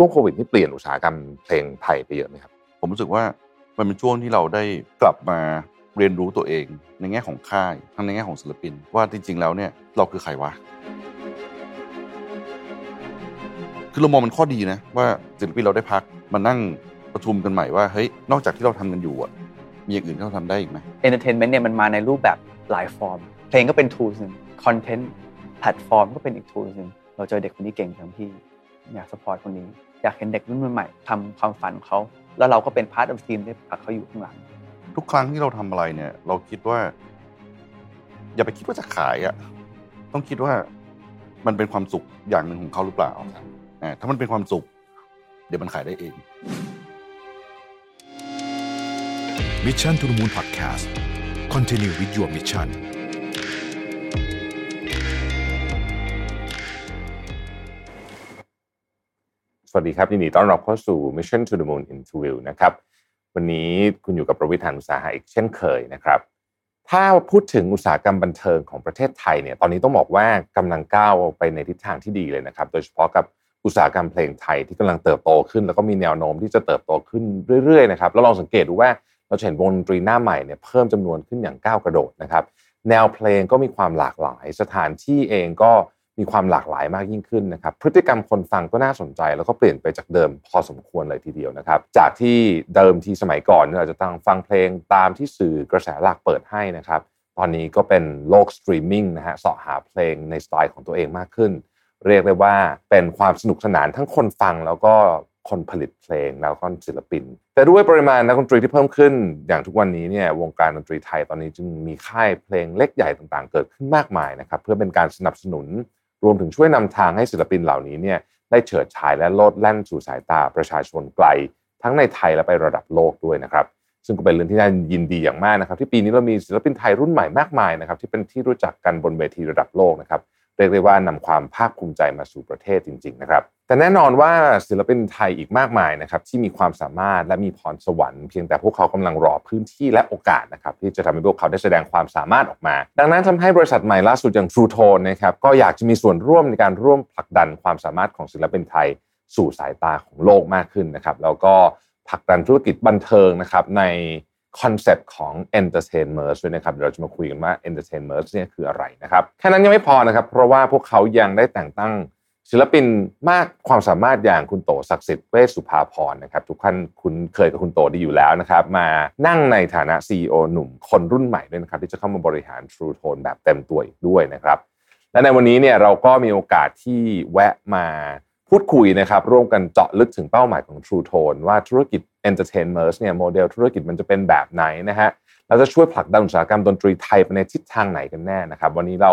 ช่วงโควิดนี่เปลี่ยนอุตสาหกรรมเพลงไทยไปเยอะไหมครับ ผมรู้สึกว่ามันเป็นช่วงที่เราได้กลับมาเรียนรู้ตัวเอง ในแง่ของค่ายทั้งในแง่ของศิลปิน ว่าจริง ๆ แล้วเนี่ยเราคือใครวะคือเรามองมันข้อดีนะว่าศิลปินเราได้พักมานั่งประชุมกันใหม่ว่าเฮ้ยนอกจากที่เราทำกันอยู่อะมีอย่างอื่นที่เราทำได้อีกไหม entertainment เนี่ยมันมาในรูปแบบหลายฟอร์ม เพลงก็เป็น tools หนึ่ง con tentแพลตฟอร์มก็เป็นอีก tools หนึ่งเราเจอเด็กคนนี้เก่งจังพี่ อยาก support คนนี้ อยากเห็นเด็กรุ่นใหม่ทำความฝันของเขา แล้วเราก็เป็นพาร์ท of team ได้ผลักเขาอยู่ข้างหลัง ทุกครั้งที่เราทำอะไรเนี่ย เราคิดว่า อย่าไปคิดว่าจะขายอะต้องคิดว่ามันเป็นความสุขอย่างหนึ่งของเขาหรือเปล่าอ่าถ้ามันเป็นความสุข เดี๋ยวมันขายได้เอง Mission to the Moon Podcast Continue with your mission สวัสดีครับยินดีต้อนรับเข้าสู่ Mission to the Moon Interview นะครับวันนี้คุณอยู่กับประวิทานอุตสาหะอีกเช่นเคยนะครับ ถ้าพูดถึงอุตสาหกรรมบันเทิงของประเทศไทยเนี่ยตอนนี้ต้องบอกว่ากำลังก้าวไปในทิศทางที่ดีเลยนะครับ โดยเฉพาะกับอุตสาหกรรมเพลงไทยที่กำลังเติบโตขึ้น แล้วก็มีแนวโน้มที่จะเติบโตขึ้นเรื่อยๆนะครับแล้วลองสังเกตดูว่าเราจะเห็นวงดนตรีหน้าใหม่เนี่ยเพิ่มจำนวนขึ้นอย่างก้าวกระโดดนะครับ แนวเพลงก็มีความหลากหลาย สถานที่เองก็ มีความหลากหลายมากยิ่งขึ้นนะครับ พฤติกรรมคนฟังก็น่าสนใจ แล้วก็เปลี่ยนไปจากเดิมพอสมควรเลยทีเดียวนะครับ จากที่เดิมที่สมัยก่อนเราจะต้องฟังเพลงตามที่สื่อกระแสหลักเปิดให้นะครับ ตอนนี้ก็เป็นโลกสตรีมมิ่งนะฮะเสาะหาเพลงในสไตล์ของตัวเองมากขึ้น เรียกได้ว่าเป็นความสนุกสนานทั้งคนฟังแล้วก็คนผลิตเพลงแล้วก็ศิลปิน แต่ด้วยปริมาณนักดนตรีที่เพิ่มขึ้น อย่างทุกวันนี้เนี่ยวงการดนตรีไทยตอนนี้จึงมีค่ายเพลงเล็กใหญ่ต่างๆ เกิดขึ้นมากมายนะครับเพื่อเป็นการสนับสนุน รวมถึงช่วยนำทางให้ศิลปินเหล่านี้เนี่ยได้เฉิดฉายและโลดแล่นสู่สายตาประชาชนไกล ทั้งในไทยและไประดับโลกด้วยนะครับ ซึ่งก็เป็นเรื่องที่น่ายินดีอย่างมากนะครับ ที่ปีนี้เรามีศิลปินไทยรุ่นใหม่มากมายนะครับที่เป็นที่รู้จักกันบนเวทีระดับโลกนะครับ เรียกได้ว่านำความภาคภูมิใจมาสู่ประเทศจริง ๆ นะครับ แต่แน่นอนว่าศิลปินไทยอีกมากมายนะครับที่มีความสามารถและมีพรสวรรค์เพียงแต่พวกเขากำลังรอพื้นที่และโอกาสนะครับที่จะทำให้พวกเขาได้แสดงความสามารถออกมา ดังนั้นทำให้บริษัทใหม่ล่าสุดอย่าง True Tone นะครับก็อยากจะมีส่วนร่วมในการร่วมผลักดันความสามารถของศิลปินไทย สู่สายตาของโลกมากขึ้นนะครับแล้วก็ผลักดันธุรกิจบันเทิงนะครับใน concept ของ entertainment ด้วยนะครับเดี๋ยวเราจะมาคุยกันว่า entertainment เนี่ยคืออะไรนะครับแค่นั้นยังไม่พอนะครับ เพราะว่าพวกเขายังได้แต่งตั้งศิลปินมากความสามารถอย่างคุณโตศักดิ์สิทธิ์เวชสุภาพรนะครับ ทุกท่านคุ้นเคยกับคุณโตดีอยู่แล้วนะครับ มานั่งในฐานะ CEO หนุ่มคนรุ่นใหม่ด้วยนะครับ ที่จะเข้ามาบริหาร True Tone แบบเต็มตัวอีกด้วยนะครับ และในวันนี้เนี่ยเราก็มีโอกาสที่แวะมา พูดคุยนะครับร่วมกันเจาะลึกถึงเป้าหมายของ True Tone ว่าธุรกิจ Entertainment เนี่ยโมเดลธุรกิจมันจะเป็นแบบไหนนะฮะเราจะช่วยผลักดันอุตสาหกรรมดนตรีไทยไปในทิศทางไหนกันแน่นะครับ วันนี้เรา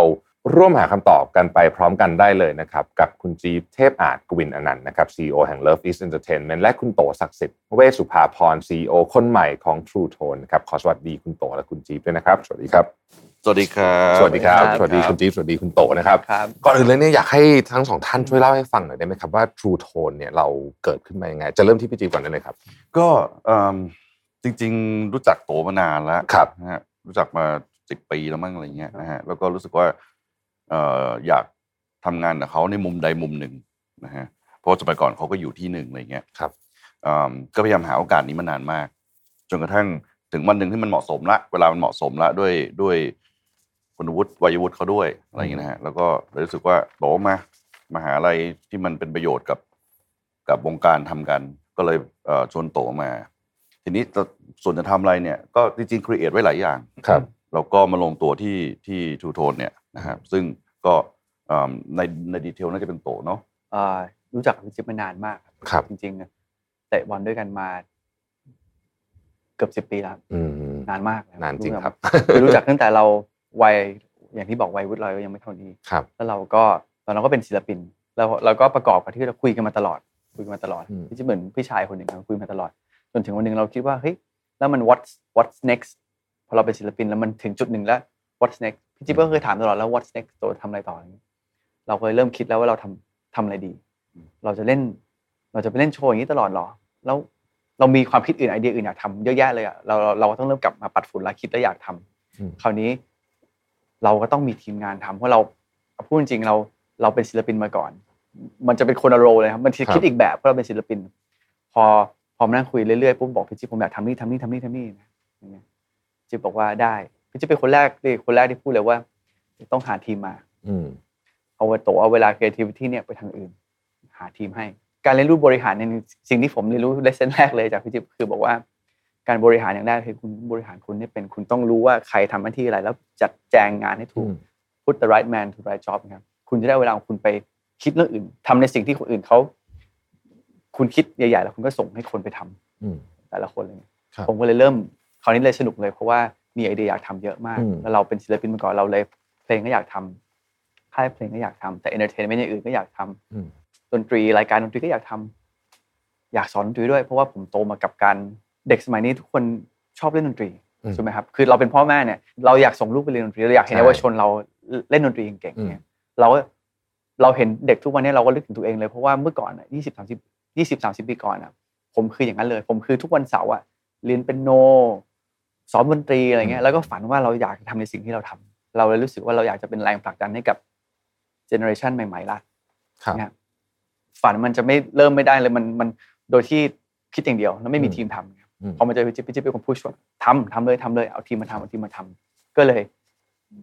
ร่วมหาคำตอบกันไปพร้อมกันได้เลยนะครับ กับคุณจีเทพอาจกวินอนันต์นะครับ CEO แห่ง Love is Entertainment และคุณโตศักดิ์สิทธิ์เวสุภาพร CEO คนใหม่ของ True Tone นครับขอสวัสดีคุณโตและคุณจีด้วยนะครับ สวัสดีครับ สวัสดีครับสวัสดีครับครับสวัสดีคุณจีสวัสดีคุณโตนะครับครับ ก่อนอื่นเลยเนี่ยอยากให้ทั้งสองท่านช่วยเล่าให้ฟังหน่อยได้ไหมครับว่า True Tone เนี่ยเราเกิดขึ้นมายังไง จะเริ่มที่พี่จีก่อนได้เลยครับ ก็เอิ่มจริง ๆ รู้จักโตมานานแล้วครับนะฮะรู้จักมาสิบปีแล้วมั้งอะไรเงี้ยนะฮะแล้วก็รู้สึกว่าเอ่ออยากทำงานกับเขาในมุมใดมุมหนึ่งนะฮะเพราะสมัยก่อนเขาก็อยู่ที่หนึ่งอะไรเงี้ยครับเอิ่มก็พยายามหาโอกาสนี้มานานมาก จนกระทั่งถึงวันหนึ่งที่มันเหมาะสมละ เวลามันเหมาะสมละด้วยด้วย คุณวุฒิวัยวุฒิเขาด้วยอะไรอย่างเงี้ยนะฮะแล้วก็เลยรู้สึกว่าบอกว่ามามาหาอะไรที่มันเป็นประโยชน์กับกับวงการทำกัน ก็เลยเอ่อชวนโตมา ทีนี้ส่วนจะทำอะไรเนี่ยก็จริงๆ create ไว้หลายอย่างครับแล้วก็มาลงตัวที่ที่ Two Tone เนี่ยนะครับซึ่งก็เอิ่มในใน detail น่าจะเป็นโตเนาะเอ่อรู้จักพี่จิ๊บมานานมากครับ จริงๆเตะบอลด้วยกันมา เกือบสิบ10ปีแล้วอืมนานมากแล้วนานจริงครับคือรู้จักตั้งแต่เรา วัยอย่างที่บอกวัยวุฒิเรายังไม่เท่านี้ครับแล้วเราก็ตอนนั้นก็เป็นศิลปินแล้วเราก็ประกอบกับที่เราคุยกันมาตลอด คุยกันมาตลอดอืมพี่จะเหมือนพี่ชายคนหนึ่งครับคุยมาตลอด จนถึงวันหนึ่งเราคิดว่าเฮ้ยแล้วมัน what's what's next พอเราเป็นศิลปินแล้วมันถึงจุดหนึ่งแล้ว what's next พี่จิ๊บก็เคยถามตลอดแล้ว what's next ตัวทำอะไรต่ออย่างนี้เราก็เลยเริ่มคิดแล้วว่าเราทำทำอะไรดี เราจะเล่น เราจะไปเล่นโชว์อย่างนี้ตลอดเหรอ แล้วเรามีความคิดอื่นไอเดียอื่นอยากทำเยอะแยะเลยอะเราเราเราก็ต้องเริ่มกลับมาปัดฝุ่นแล้วคิดแล้วอยากทำอืมคราวนี้ เราก็ต้องมีทีมงานทำเพราะเราพูดจริงๆเราเราเป็นศิลปินมาก่อน มันจะเป็นคนละโรลเลยครับมันครับคิดอีกแบบเพราะเราเป็นศิลปิน พอพอมานั่งคุยเรื่อยๆปุ๊บบอกพี่จิ๊บผมอยากทำนี่ทำนี่ทำนี่ทำนี่นะอย่างเงี้ยจิ๊บบอกว่าได้พี่จิ๊บเป็นคนแรกเลยคนแรกที่พูดเลยว่า ต้องหาทีมมา อืมเอาโตเอาเวลา creativity เนี่ยไปทางอื่น หาทีมให้ การเรียนรู้บริหารเนี่ยสิ่งที่ผมเรียนรู้เลสเซนแรกเลยจากพี่จิ๊บคือบอกว่า การบริหารอย่างแรกคือคุณบริหารคุณเนี่ยเป็นคุณต้องรู้ว่าใครทำหน้าที่อะไร แล้วจัดแจงงานให้ถูกอืม put the right man to the right job นะครับคุณจะได้เวลาของคุณไปคิดเรื่องอื่นทำในสิ่งที่คนอื่นเขาคุณคิดใหญ่ๆแล้วคุณก็ส่งให้คนไปทำอืมแต่ละคนอะไรเลยครับผมก็เลยเริ่มคราวนี้เลยสนุกเลยเพราะว่ามีไอเดียอยากทำเยอะมากอืมแล้วเราเป็นศิลปินมาก่อนเราเลยเพลงก็อยากทำค่ายเพลงก็อยากทำแต่ entertainment อย่างอื่นก็อยากทำอืมดนตรีรายการดนตรีก็อยากทำอยากสอนดนตรีด้วย เพราะว่าผมโตมากับการ เด็กสมัยนี้ทุกคนชอบเล่นดนตรีอืมใช่ไหมครับคือเราเป็นพ่อแม่เนี่ยเราอยากส่งลูกไปเรียนดนตรีเราอยากเห็นใช่เยาวชนเราเล่นดนตรีเก่งอืๆมเนี่ยเราก็เราเห็นเด็กทุกวันนี้เราก็นึกถึงตัวเองเลยเพราะว่าเมื่อก่อนอะยี่สิบสามสิบยี่สิบสามสิบปีก่อนอะผมคืออย่างนั้นเลย ผมคือทุกวันเสาร์อะเรียนเปียโนซ้อมดนตรีอะไรเงี้ยแล้วก็ฝันว่าเราอยากทำในสิ่งที่เราทำเราเลยรู้สึกว่าเราอยากจะเป็นแรงผลักดันให้กับเจเนอเรชันใหม่ๆละครับเนี่ยฝันมันจะไม่เริ่มไม่ได้เลยมันมันโดยที่คิดอย่างเดียวแล้วไม่มีอืมทีมทำเนี่ยอืม พอมาเจอพี่จิ๊บพี่จิ๊บเป็นคนพูดว่าทำทำเลยทำเลยเอาทีมมาทำเอาทีมมาทำก็เลย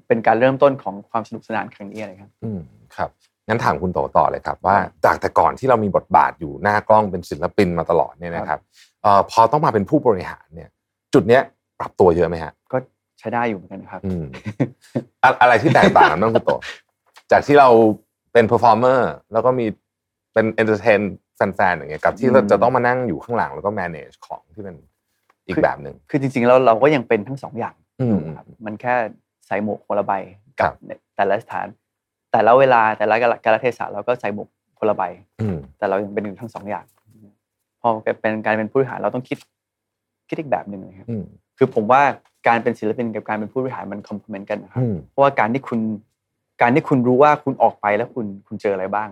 เป็นการเริ่มต้นของความสนุกสนานครั้งนี้อะไรครับ อืมครับงั้นถามคุณโตต่อเลยครับ ว่าจากแต่ก่อนที่เรามีบทบาทอยู่หน้ากล้องเป็นศิลปินมาตลอดเนี่ยนะครับเอ่อพอต้องมาเป็นผู้บริหารเนี่ย จุดเนี้ยปรับตัวเยอะไหมฮะก็ใช้ได้อยู่เหมือนกันครับอืมอะอะไรที่แตกต่างกันบ้างคุณโตจากที่เราเป็น performer แล้วก็มีเป็น entertain แฟนๆอย่างเงี้ยกับที่เราอืมจะต้องมานั่งอยู่ข้างหลังแล้วก็ manage ของที่เป็น อีกแบบหนึ่งคือจริงๆแล้วเราก็ยังเป็นทั้งสองอย่างอืมครับมันแค่ใส่หมวกคนละใบครักับในแต่ละสถาน แต่ละเวลาแต่ละกาลเทศะเราก็ใส่หมวกคนละใบอืมแต่เรายังเป็นอยู่ทั้งสองอย่างพอเป็นการเป็นผู้บริหารเราต้องคิดคิดอีกแบบหนึ่งเลยครับอืมคือผมว่าการเป็นศิลปินกับการเป็นผู้บริหารมันคอมพลีเมนต์กันนะครับอืมเพราะว่าการที่คุณการที่คุณรู้ว่าคุณออกไปแล้วคุณคุณเจออะไรบ้าง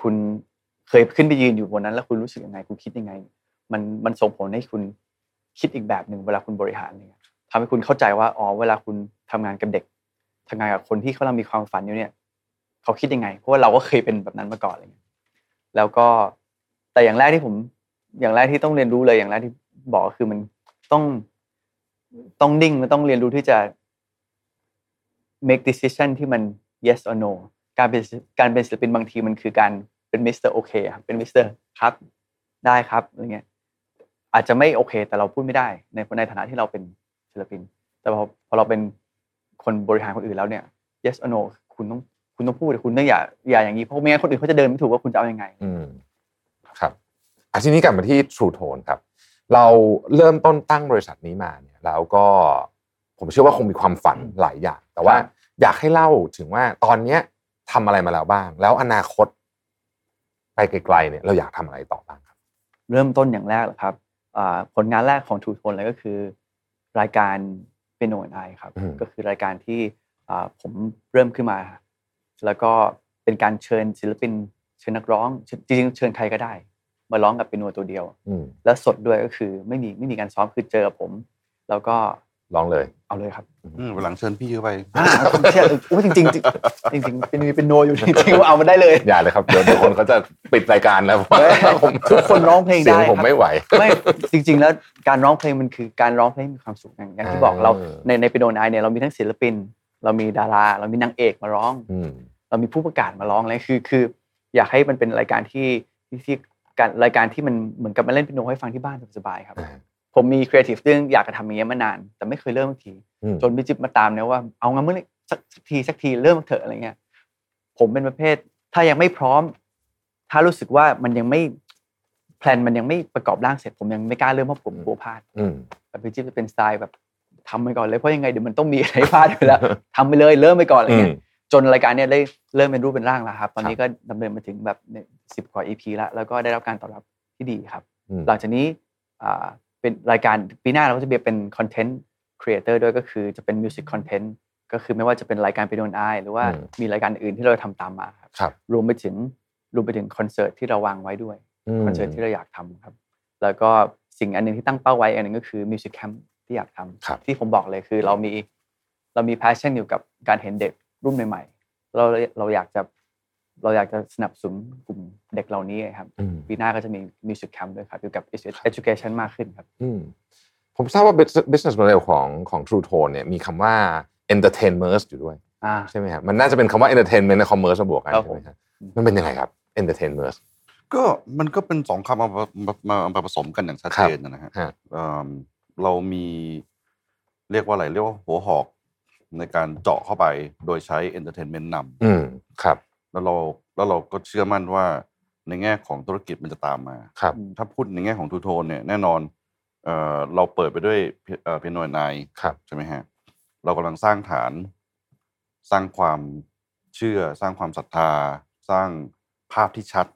คุณเคยขึ้นไปยืนอยู่บนนั้น แล้วคุณรู้สึกยังไง คุณคิดยังไง มันมันส่งผลให้คุณ คิดอีกแบบหนึ่งเวลาคุณบริหารเนี่ยทำให้คุณเข้าใจว่าอ๋อเวลาคุณทำงานกับเด็กทำงานกับคนที่เขากำลังมีความฝันอยู่เนี่ยเขาคิดยังไง เพราะว่าเราก็เคยเป็นแบบนั้นมาก่อนอะไรเงี้ยแล้วก็แต่อย่างแรกที่ผม อย่างแรกที่ต้องเรียนรู้เลยอย่างแรกที่บอกก็คือมันต้องต้องนิ่งมันต้องเรียนรู้ที่จะ make decision ที่มัน yes or no การเป็นการเป็นศิลปินบางทีมันคือการเป็นมิสเตอร์โอเคครับเป็นมิสเตอร์ครับ ได้ครับอะไรเงี้ย อาจจะไม่โอเค แต่เราพูดไม่ได้ ในในฐานะที่เราเป็นศิลปิน แต่พอพอเราเป็นคนบริหารคนอื่นแล้วเนี่ย yes or no คุณต้องคุณต้องพูดคุณต้องอย่าอย่าอย่างนี้เพราะไม่งั้นคนอื่นเขาจะเดินไม่ถูกว่าคุณจะเอายังไงอืมครับอาทีนี้กลับมาที่ True Tone ครับ เราเริ่มต้นตั้งบริษัทนี้มาเนี่ยแล้วก็ผมเชื่อว่าคงมีความฝันหลายอย่าง แต่ว่าครับอยากให้เล่าถึงว่าตอนเนี้ยทำอะไรมาแล้วบ้าง แล้วอนาคต ไปไกลๆเนี่ย เราอยากทำอะไรต่อบ้างครับ เริ่มต้นอย่างแรกเลยครับอ่า ผลงานแรกของทูโทนเลยก็คือ รายการเป็นโนไอครับอืมก็คือรายการที่อ่าผมเริ่มขึ้นมา แล้วก็เป็นการเชิญศิลปิน เชิญนักร้องเชิญจริงๆเชิญใครก็ได้ มาร้องกับเป็นโนตัวเดียวอืมแล้วสดด้วยก็คือไม่มีไม่มีการซ้อมคือเจอกับผม แล้วก็ ลองเลย เอาเลยครับอืมวันหลังเชิญพี่เข้าไปอ่าผมเชื่อโอ้จริงจริงๆจริงจริงๆเป็นมีเป็นโนอยู่จริงๆว่าเอามาได้เลยอย่าเลยครับเดี๋ยวเดี๋ยวคนเขาจะปิดรายการแล้วเฮ้ยทุกคนร้องเพลงเสียงได้ผมครับไม่ไหวไม่จริง ๆ แล้วการร้องเพลงมันคือการร้องเพลงให้มีความสุขอย่างอย่างที่บอกเราเออในใน Piano & I เนี่ยเรามีทั้งศิลปิน เรามีดารา เรามีนางเอกมาร้องอืมเรามีผู้ประกาศมาร้องอะไรคือคือ อยากให้มันเป็นรายการที่ที่ที่การรายการที่มันเหมือนกับมาเล่นเปียโนให้ฟังที่บ้านสบายๆครับอ่า ผมมีครีเอทีฟเรื่องอยากจะทำอย่างเงี้ยมานาน แต่ไม่เคยเริ่มสักที อืม จนพี่จิ๊บมาตามเนี่ยว่าเอางั้นเมื่อไหร่สักสักทีสักทีเริ่มเถอะอะไรเงี้ยผมเป็นประเภท ถ้ายังไม่พร้อม ถ้ารู้สึกว่ามันยังไม่แพลนมันยังไม่ประกอบร่างเสร็จผมยังไม่กล้าเริ่มเพราะผมกลัวพลาดอืม แต่พี่จิ๊บจะเป็นสไตล์แบบทำไปก่อนเลยเพราะยังไงเดี๋ยวมันต้องมีอะไรพลาดอยู่แล้วทำไปเลยเริ่มไปก่อนอะไรอืมเงี้ย จนรายการเนี้ยได้เริ่มเป็นรูปเป็นร่างแล้วครับ ตอนนี้ก็ดำเนินมาถึงแบบสิบกว่า EP แล้วแล้วก็ได้รับการตอบรับที่ดีครับ อืม หลังจากนี้อ่า เป็นรายการปีหน้าเราก็จะเป็น content creator ด้วยก็คือจะเป็น music content ก็คือไม่ว่าจะเป็นรายการ Piano & I หรือว่าอืมมีรายการอื่นที่เราทำตามมาครับครับรวมไปถึงรวมไปถึงคอนเสิร์ตที่เราวางไว้ด้วยมคอนเสิร์ตที่เราอยากทำครับ แล้วก็สิ่งอันหนึ่งที่ตั้งเป้าไว้อันหนึ่งก็คือ music camp ที่อยากทำครับที่ผมบอกเลยคือเรามีเรามี passion อยู่กับการเห็นเด็กรุ่นใหม่ๆเราเราอยากจะ เราอยากจะสนับสนุนกลุ่มเด็กเหล่านี้ครับอืมปีหน้าก็จะมีมิวสิกแคมป์ด้วยครับเกี่ยวกับ education มากขึ้นครับอืมผมทราบว่า business- business model ของของ True Tone เนี่ยมีคำว่า entertainment อยู่ด้วยอ่าใช่ไหมครับมันน่าจะเป็นคำว่า entertainment ใน commerce มาบวกกันครับใช่ไหมครับมันเป็นยังไงครับ entertainment ก็มันก็เป็นสองคำมามามามาผสมกันอย่างชัดเจนนะฮะฮะเอิ่มเรามีเรียกว่าอะไรเรียกว่าหัวหอกในการเจาะเข้าไปโดยใช้ entertainment นำอืมครับ แล้วเราแล้วเราก็เชื่อมั่นว่าในแง่ของธุรกิจมันจะตามมา ครับ ถ้าพูดในแง่ของ Two Tone เนี่ยแน่นอนเอ่อเราเปิดไปด้วย Piano & I ครับ ใช่ไหมฮะเรากำลังสร้างฐาน สร้างความเชื่อ สร้างความศรัทธา สร้างภาพที่ชัด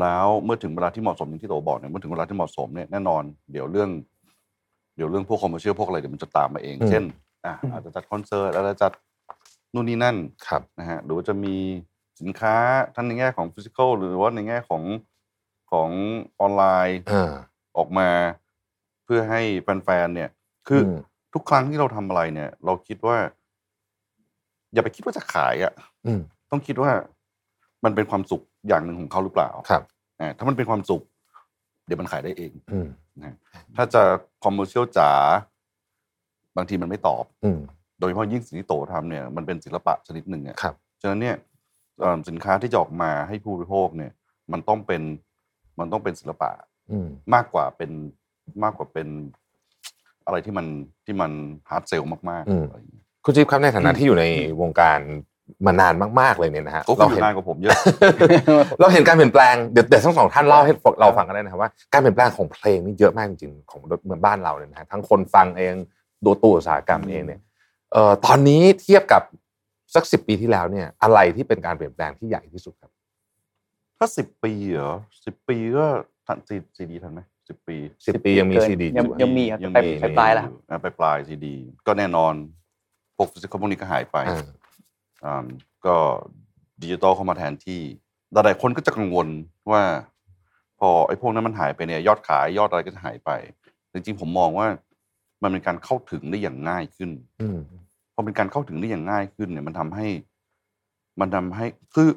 แล้วเมื่อถึงเวลาที่เหมาะสมอย่างที่โตบอกเนี่ยเมื่อถึงเวลาที่เหมาะสมเนี่ยแน่นอน เดี๋ยวเรื่อง เดี๋ยวเรื่องพวก commercial พวกอะไรเดี๋ยวมันจะตามมาเองอืมเช่นอะอาจจะจัดคอนเสิร์ตอาจจะจัด นู่นนี่นั่นครับนะฮะหรือว่าจะมีสินค้าทั้งในแง่ของฟิสิกอลหรือว่าในแง่ของของออนไลน์อ่าออกมาเพื่อให้แฟนๆเนี่ย คืออมทุกครั้งที่เราทำอะไรเนี่ย เราคิดว่า อย่าไปคิดว่าจะขายอะ่ะอืมต้องคิดว่ามันเป็นความสุขอย่างหนึ่งของเขาหรือเปล่าครับอ่าถ้ามันเป็นความสุข เดี๋ยวมันขายได้เองอืมนะถ้าจะ commercial จ๋าบางทีมันไม่ตอบอืม โดยเฉพาะยิ่งสิ่งที่โตทำเนี่ยมันเป็นศิลปะชนิดหนึ่งอะครับฉะนั้นเนี่ยเอิ่มสินค้าที่จะออกมาให้ผู้บริโภคเนี่ยมันต้องเป็นมันต้องเป็นศิลปะอืมมากกว่าเป็นมากกว่าเป็นอะไรที่มันที่มัน hard sell มากอืมๆอะไรอย่างเงี้ยคุณจิ๊บครับในฐานะอืมที่อยู่ในวงการมานานมากๆเลยเนี่ยนะฮะก็คุเราณอยู่เห็นนานกว่าผมเยอะเราเห็นการเปลี่ยนแปลงเดี๋ยวเดี๋ยวทั้งสองท่านเล่าให้เราฟังกันได้นะครับว่าการเปลี่ยนแปลงของเพลงนี่เยอะมากจริงๆของเมืองบ้านเราเนี่ยนะฮะทั้งคนฟังเองตัวตัวอุตสาหกรรมเองเนี่ยเอ่อ ตอนนี้เทียบกับสักสิบปีที่แล้วเนี่ยอะไรที่เป็นการเปลี่ยนแปลงที่ใหญ่ที่สุดครับถ้าสิบปีเหรอสิบปีก็ทันซีซีดีทันไหมสิบปีสิบปียังมีเกินซีดียังยังมีครับไปไปปลายแล้วครับอะไปปลายซีดีก็แน่นอนพวก physical พวกนี้ก็หายไปอ่าอ่าก็ดิจิตอลเข้ามาแทนที่หลายๆคนก็จะกังวลว่า พอไอ้พวกนั้นมันหายไปเนี่ยยอดขายยอดอะไรก็จะหายไป จริงๆผมมองว่ามันเป็นการเข้าถึงได้อย่างง่ายขึ้นอืม พอเป็นการเข้าถึงได้อย่างง่ายขึ้นเนี่ยมันทำให้ มันทำให้คือ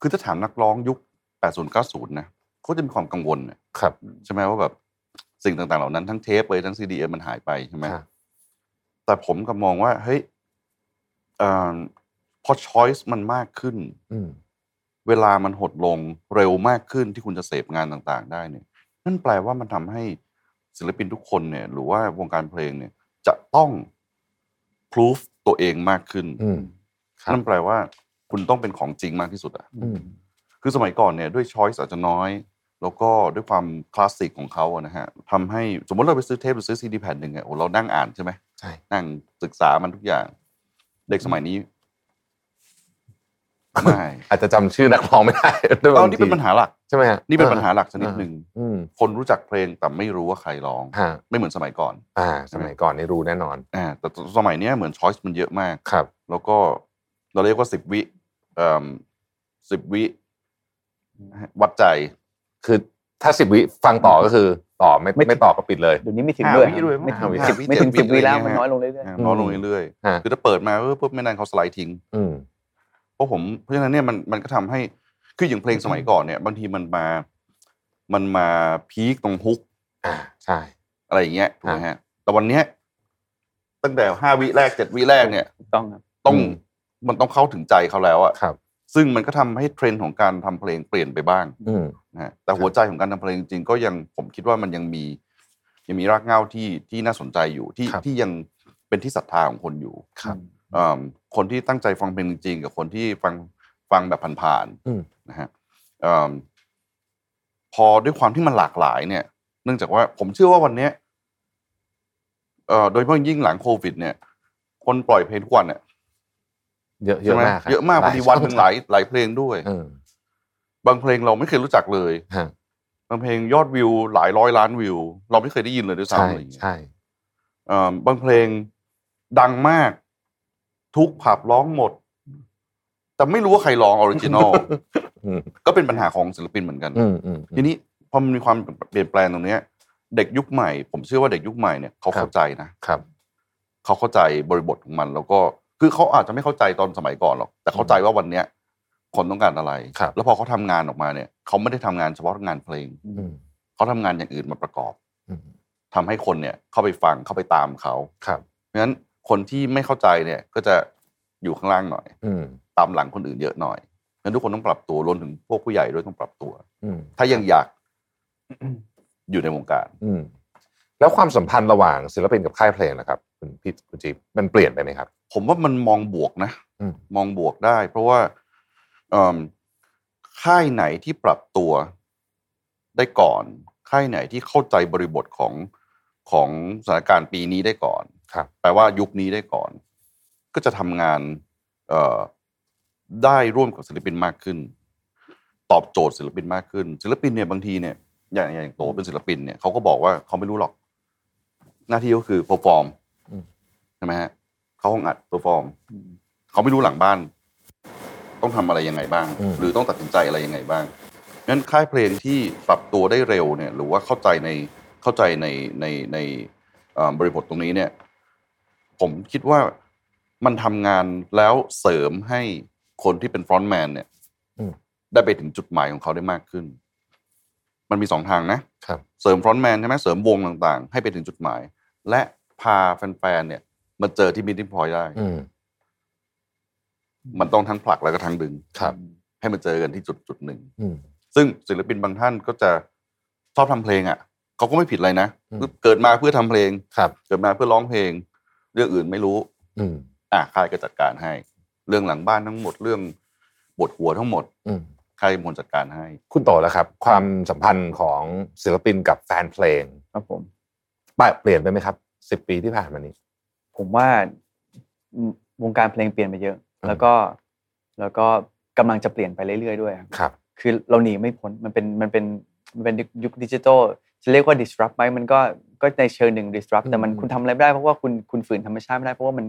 คือถ้าถามนักร้องยุค 80 90 นะเขาจะมีความกังวลเนี่ยครับใช่ไหมว่าแบบสิ่งต่างๆ เหล่านั้นทั้งเทปเลยทั้งซีดีมันหายไปใช่ไหมครับแต่ผมก็มองว่าเฮ้ยเอ่อพอช้อยส์มันมากขึ้นอืมเวลามันหดลงเร็วมากขึ้นที่คุณจะเสพงานต่างๆ ได้เนี่ย นั่นแปลว่ามันทำให้ศิลปินทุกคนเนี่ย หรือว่าวงการเพลงเนี่ย จะต้องพิสูจ ตัวเองมากขึ้นอืมครับนั่นแปลว่า คุณต้องเป็นของจริงมากที่สุดอะอืมคือสมัยก่อนเนี่ยด้วยช้อยส์อาจจะน้อย แล้วก็ด้วยความคลาสสิกของเขาอะนะฮะทำให้สมมติเราไปซื้อเทปหรือซื้อซีดีแผ่นหนึ่งอะโอ้เรานั่งอ่านใช่ไหมใช่นั่งศึกษามันทุกอย่าง เด็กสมัยนี้ไม่อาจจะจำชื่อนักร้องไม่ได้ด้วยตอนบางนี้ทีเป็นปัญหาหลัก ใช่ไหมฮะนี่เป็นปัญหาหลักชนิดหนึ่งอืมคนรู้จักเพลงแต่ไม่รู้ว่าใครร้องฮะไม่เหมือนสมัยก่อน อ่า สมัยก่อนนี่รู้แน่นอนอ่าแต่สมัยเนี้ยเหมือนช้อยส์มันเยอะมากครับ แล้วก็เราเรียกว่าสิบวิเอ่อสิบวิวัดใจคือถ้าสิบวิฟังต่อก็คือต่อไม่ไม่ต่อก็ปิดเลยเดี๋ยวนี้ไม่ถึงห้าด้วยวิด้วยไม่ถึงห้าวิสิบห้าวิไม่ถึงเจ็สิดบวิวิแล้วอะไรมันเงี้ยน้อยลงเรื่อยอ่าน้อยลงเรื่อยฮะๆคือถ้าเปิดมาเออปุ๊บไม่นานเขาสไลด์ทิ้งอืมเพราะผมเพราะฉะนั้นเนี่ยมันมันก็ทำให้ คืออย่างเพลงสมัยก่อนเนี่ยบางทีมันมา มันมาพีคตรงฮุก อ่าใช่ อะไรอย่างเงี้ยถูกไหมฮะ แต่วันเนี้ยตั้งแต่ห้าวิแรกเจ็ดวิแรกเนี่ยๆถูกต้องครับต้องอืมมันต้องเข้าถึงใจเขาแล้วอะครับ ซึ่งมันก็ทำให้เทรนด์ของการทำเพลงเปลี่ยนไปบ้างอืมนะฮะแต่หัวใจของการทำเพลงจริงๆก็ยังผมคิดว่ามันยังมี ยังมีรากเหง้าที่ที่น่าสนใจอยู่ที่ครับที่ยังเป็นที่ศรัทธาของคนอยู่ครับอ่าคนที่ตั้งใจฟังเพลงจริงๆกับคนที่ฟัง ฟังแบบผ่านอืมๆนะฮะอ่าพอด้วยความที่มันหลากหลายเนี่ย เนื่องจากว่าผมเชื่อว่าวันเนี้ยเอ่อโดยเฉพาะยิ่งหลังโควิด เนี่ย คนปล่อยเพลงทุกวันเนี่ยเยอะเยใช่ไหมเยอะมากครับเยอะมากบางทีวันหนึ่งหลายหลายเพลงด้วยเออบางเพลงเราไม่เคยรู้จักเลยฮะบางเพลงยอดวิว หลายร้อยล้านวิว เราไม่เคยได้ยินเลยด้วยซ้ำใช่อะไรอย่างเงี้ยใช่เอ่อบางเพลงดังมาก ทุกผับร้องหมด แต่ไม่รู้ว่าใครร้อง original อืมก็เป็นปัญหาของศิลปินเหมือนกันอืมอืมทีนี้พอมันมีความเปลี่ยนแปลงตรงเนี้ยเด็กยุคใหม่ ผมเชื่อว่าเด็กยุคใหม่เนี่ยเขาเข้าใจนะครับเขาเข้าใจบริบทของมัน แล้วก็คือเขาอาจจะไม่เข้าใจตอนสมัยก่อนหรอกแต่เข้าใจว่าวันเนี้ยคนต้องการอะไรครับแล้วพอเขาทำงานออกมาเนี่ยเขาไม่ได้ทำงานเฉพาะงานเพลงอืมเขาทำงานอย่างอื่นมาประกอบอืมทำให้คนเนี่ยเข้าไปฟังเข้าไปตามเขาครับเพราะฉะนั้นคนที่ไม่เข้าใจเนี่ยก็จะอยู่ข้างล่างหน่อยอืมตามหลังคนอื่นเยอะหน่อยงั้นทุกคนต้องปรับตัวรวมถึงพวกผู้ใหญ่ด้วยต้องปรับตัวอืมถ้ายังอยากอยู่ในวงการอืมแล้วความสัมพันธ์ระหว่างศิลปินกับค่ายเพลงนะครับคุณพี่คุณจิ๊บมันเปลี่ยนไปไหมครับ ผมว่ามันมองบวกนะอืมมองบวกได้ เพราะว่าเอิ่มค่ายไหนที่ปรับตัวได้ก่อน ค่ายไหนที่เข้าใจบริบทของของสถานการณ์ปีนี้ได้ก่อนครับแปลว่ายุคนี้ได้ก่อน ก็จะทำงานเอ่อ ได้ร่วมกับศิลปินมากขึ้น ตอบโจทย์ศิลปินมากขึ้น ศิลปินเนี่ยบางทีเนี่ยอย่างอย่างโตเป็นศิลปินเนี่ยเขาก็บอกว่าเขาไม่รู้หรอก หน้าที่ก็คือเ e อร์ฟอร์มอืมใช่ไหมฮะเขาห้องอัดเ e อร์ฟอร์มเขาไม่รู้หลังบ้าน ต้องทำอะไรยังไงบ้างอืมหรือต้องตัดสินใจอะไรยังไงบ้างงั้นค่ายเพลงที่ปรับตัวได้เร็วเนี่ย หรือว่าเข้าใจในเข้าใจในในในเอ่อบริบทตรงนี้เนี่ย ผมคิดว่ามันทำงานแล้วเสริมให้ คนที่เป็น frontman เนี่ยอืมได้ไปถึงจุดหมายของเขาได้มากขึ้น มันมีสองทางนะครับเสริม frontman ใช่ไหมเสริมวงต่างๆ ให้ไปถึงจุดหมาย และพาแฟนๆเนี่ยมาเจอที่มิ t ิ n พอยได้อืมมันต้องทั้งผลักแล้วก็ทั้งดึงครับ ให้มาเจอกันที่จุดจุดหนึ่งอืมซึ่งศิลปินบางท่านก็จะชอบทำเพลงอะเขาก็ไม่ผิดอะไรนะอืมเกิดมาเพื่อทำเพลงครับ เกิดมาเพื่อร้องเพลง เรื่องอื่นไม่รู้ อืมอะค่ายก็จัดการให้ เรื่องหลังบ้านทั้งหมดเรื่องบทหัวทั้งหมดอืมค่ายเป็นคนจัดการให้ คุณโตแล้วครับ ความสัมพันธ์ของศิลปินกับแฟนเพลง ครับผมเปลี่ยนไปไหมครับสิบปีที่ผ่านมานี้ ผมว่าอืมวงการเพลงเปลี่ยนไปเยอะอืมแล้วก็แล้วก็กำลังจะเปลี่ยนไปเรื่อยๆด้วยครับครับ คือเราหนีไม่พ้นมันเป็นมันเป็นมันเป็นยุคดิจิทัลจะเรียกว่า disrupt ไหมมันก็ก็ในเชิงหนึ่ง disrupt แต่มันอืมคุณทำอะไรไม่ได้เพราะว่าคุณคุณฝืนธรรมชาติไม่ได้เพราะว่ามัน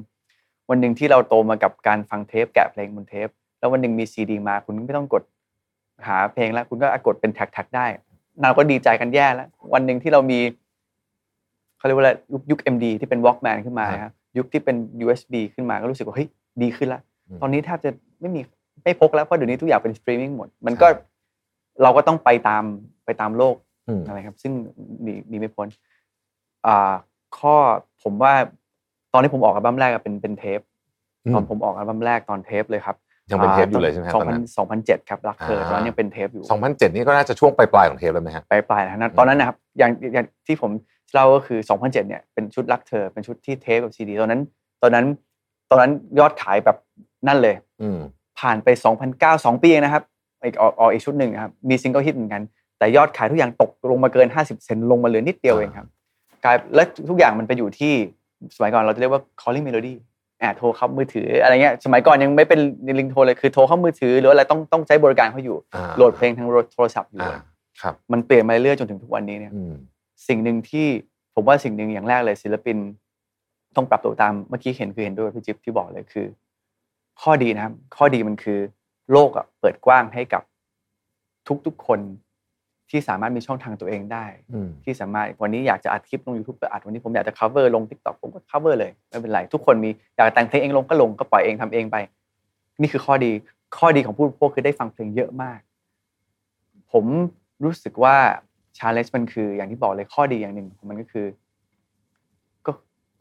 วันหนึ่งที่เราโตมากับการฟังเทปแกะเพลงบนเทป แล้ววันหนึ่งมีซีดีมาคุณไม่ต้องกดหาเพลงแล้ว คุณก็กดเป็นแท็กๆได้เราก็ดีใจกันแย่แล้ว วันหนึ่งที่เรามีเขาเรียกว่าอะไรยุคยุค MD ที่เป็น Walkman ขึ้นมานะครับยุคที่เป็น USB ขึ้นมาก็รู้สึกว่าเฮ้ยดีขึ้นละอืมตอนนี้แทบจะไม่มีไม่พกแล้วเพราะเดี๋ยวนี้ทุกอย่างเป็นสตรีมมิ่งหมด มันก็เราก็ต้องไปตามไปตามโลกอืมอะไรครับ ซึ่งหนีหนีไม่พ้นอ่าข้อผมว่า ตอนที่ผมออกอัลบั้มแรกอะเป็นเป็นเทปตอนผมออกอัลบั้มแรกตอนเทปเลยครับยังเป็นเทปอยู่เลยใช่ไหมครับสองตอนพันนั้นสองพันเจ็ดครับรักเธออ่าตอนนั้นยังเป็นเทปอยู่สองพันเจ็ดนี่ก็น่าจะช่วงปลายๆของเทปแล้วไหมฮะปลายปลายๆนะตอนนั้นนะครับอย่างอย่างที่ผมเล่าก็คือ 2007 เนี่ยเป็นชุดรักเธอเป็นชุดที่เทปกับซีดีตอนนั้น ตอนนั้นตอนนั้นยอดขายแบบนั่นเลยอืมผ่านไป 2009 2 ปีเองนะครับอีกออกออกอีกชุดหนึ่งนะครับมีซิงเกิลฮิตเหมือนกัน แต่ยอดขายทุกอย่างตกลงมาเกิน 50 เปอร์เซ็นต์ลงมาเหลือนิดเดียวเองครับกลายและทุกอย่างมันไปอยู่ที่ สมัยก่อนเราจะเรียกว่า calling melody อ่าโทรเข้ามือถืออะไรเงี้ยสมัยก่อนยังไม่เป็นลิงโทรเลยคือโทรเข้ามือถือหรืออะไรต้องต้องใช้บริการเขาอยู่อ่าโหลดเพลงทางโทรศัพท์อยู่อ่าเลยครับมันเปลี่ยนมาเรื่อยๆจนถึงทุกวันนี้เนี่ยอืมสิ่งหนึ่งที่ผมว่าสิ่งหนึ่งอย่างแรกเลยศิลปิน ต้องปรับตัวตามเมื่อกี้เห็นคือเห็นด้วยกับพี่จิ๊บที่บอกเลยคือ ข้อดีนะครับ ข้อดีมันคือ โลกอะเปิดกว้างให้กับทุกๆคน ที่สามารถมีช่องทางตัวเองได้อืมที่สามารถวันนี้อยากจะอัดคลิปลง YouTube ก็อัดวันนี้ผมอยากจะ cover ลง TikTok ผมก็ cover เลยไม่เป็นไร ทุกคนมีอยากแต่งเพลงเองลงก็ลงก็ปล่อยเองทำเองไป นี่คือข้อดีข้อดีของผู้บริโภคคือได้ฟังเพลงเยอะมาก ผมรู้สึกว่า challenge มันคือ อย่างที่บอกเลยข้อดีอย่างหนึ่งของมันก็คือ ก็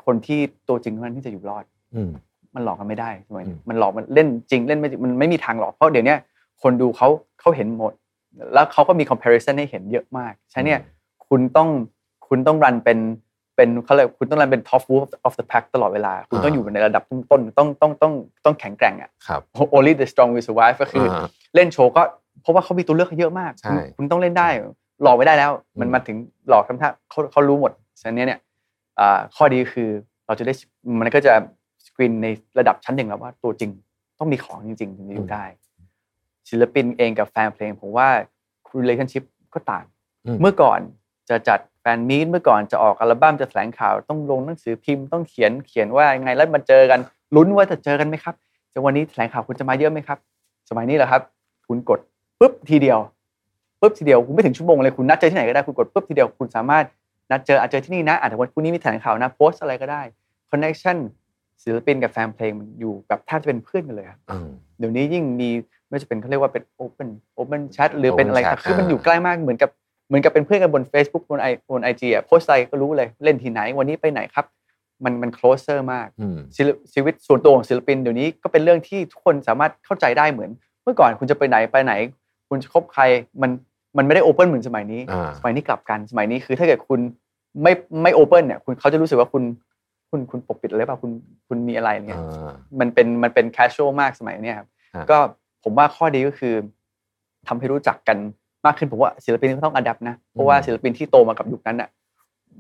คนที่ตัวจริงเท่านั้นที่จะอยู่รอด อืมมันหลอกกันไม่ได้สมัยอืนี้มมันหลอกมันเล่นจริงเล่นไม่จริงมันไม่มีทางหลอกเพราะเดี๋ยวเนี้ยคนดูเขาเขาเห็นหมด แล้วเขาก็มี comparison ให้เห็นเยอะมากฉะนั้นเนี่ยคุณต้องคุณต้องรันเป็นเป็นเขาเรียกคุณต้องรันเป็น top wolf of the pack ตลอดเวลา คุณต้องอยู่ในระดับต้นๆต้องต้องต้องต้องแข็งแกร่งอะครับ only the strong will survive ก็คือออ่าเล่นโชว์ก็เพราะว่าเขามีตัวเลือกให้เยอะมากใช่คุณคุณต้องเล่นได้หลอกไม่ได้แล้ว มันอืมมาถึงหลอกทำท่าเขาเขารู้หมดฉะนั้นเนี่ยอ่าข้อดีคือเราจะได้มันก็จะสกรีนในระดับชั้นหนึ่งแล้วว่าตัวจริงต้องมีของจริงๆถึงจะอยู่ได้ ศิลปินเองกับแฟนเพลง ผมว่า relationship ก็ต่างอืมเมื่อก่อนจะจัดแฟนมีตเมื่อก่อนจะออกอัลบั้มจะแถลงข่าวต้องลงหนังสือพิมพ์ต้องเขียนเขียนว่ายังไงแล้วมาเจอกันลุ้นว่าจะเจอกันไหมครับจะวันนี้แถลงข่าวคุณจะมาเยอะไหมครับ สมัยนี้แหละครับ คุณกดปุ๊บทีเดียวปุ๊บทีเดียวคุณไม่ถึงชั่วโมงเลยคุณนัดเจอที่ไหนก็ได้คุณกดปุ๊บทีเดียวคุณสามารถนัดเจออาจเจอที่นี่นะอาจจะวันพรุ่งนี้มีแถลงข่าวนะโพสอะไรก็ได้คอนเน c t ชันศิลปินกับแฟนเพลงมันอยู่แบบแทบจะเป็นเพื่อนกันเลยครับอืมเดี๋ยวนี้ยิ่งมี ไม่ว่าจะเป็นเขาเรียกว่าเป็น open open chat หรือเป็นอะไร Open chat คือมันอ่าอยู่ใกล้มากเหมือนกับเหมือนกับเป็นเพื่อนกันบน Facebook บนไอบนไอจีอะโพสต์อะไรก็รู้เลยเล่นที่ไหนวันนี้ไปไหนครับ มันมัน closer มากอืมศิลปชีวิตส่วนตัวของศิลปินเดี๋ยวนี้ก็เป็นเรื่องที่ทุกคนสามารถเข้าใจได้เหมือน เมื่อก่อนคุณจะไปไหนไปไหน คุณจะคบใครมันมันไม่ได้โอเ n นเหมือนสมัยนี้อ่าสมัยนี้กลับกันสมัยนี้คือถ้าเกิดคุณไม่ไม่โอเ n นเนี่ยคุณเขาจะรู้สึกว่าคุณคุณคุณปกปิดอะไรเปล่าคุณคุณมีอะไรเนี่ยอ่ามันเป็นมันเป็น casual มากสมัยเนี้ยครับฮะก็ ผมว่าข้อดีก็คือทำให้รู้จักกันมากขึ้นผมว่าศิลปินก็ต้องอัด p t นะเพราะว่าศิลปินที่โตมากับยุคนั้นอะ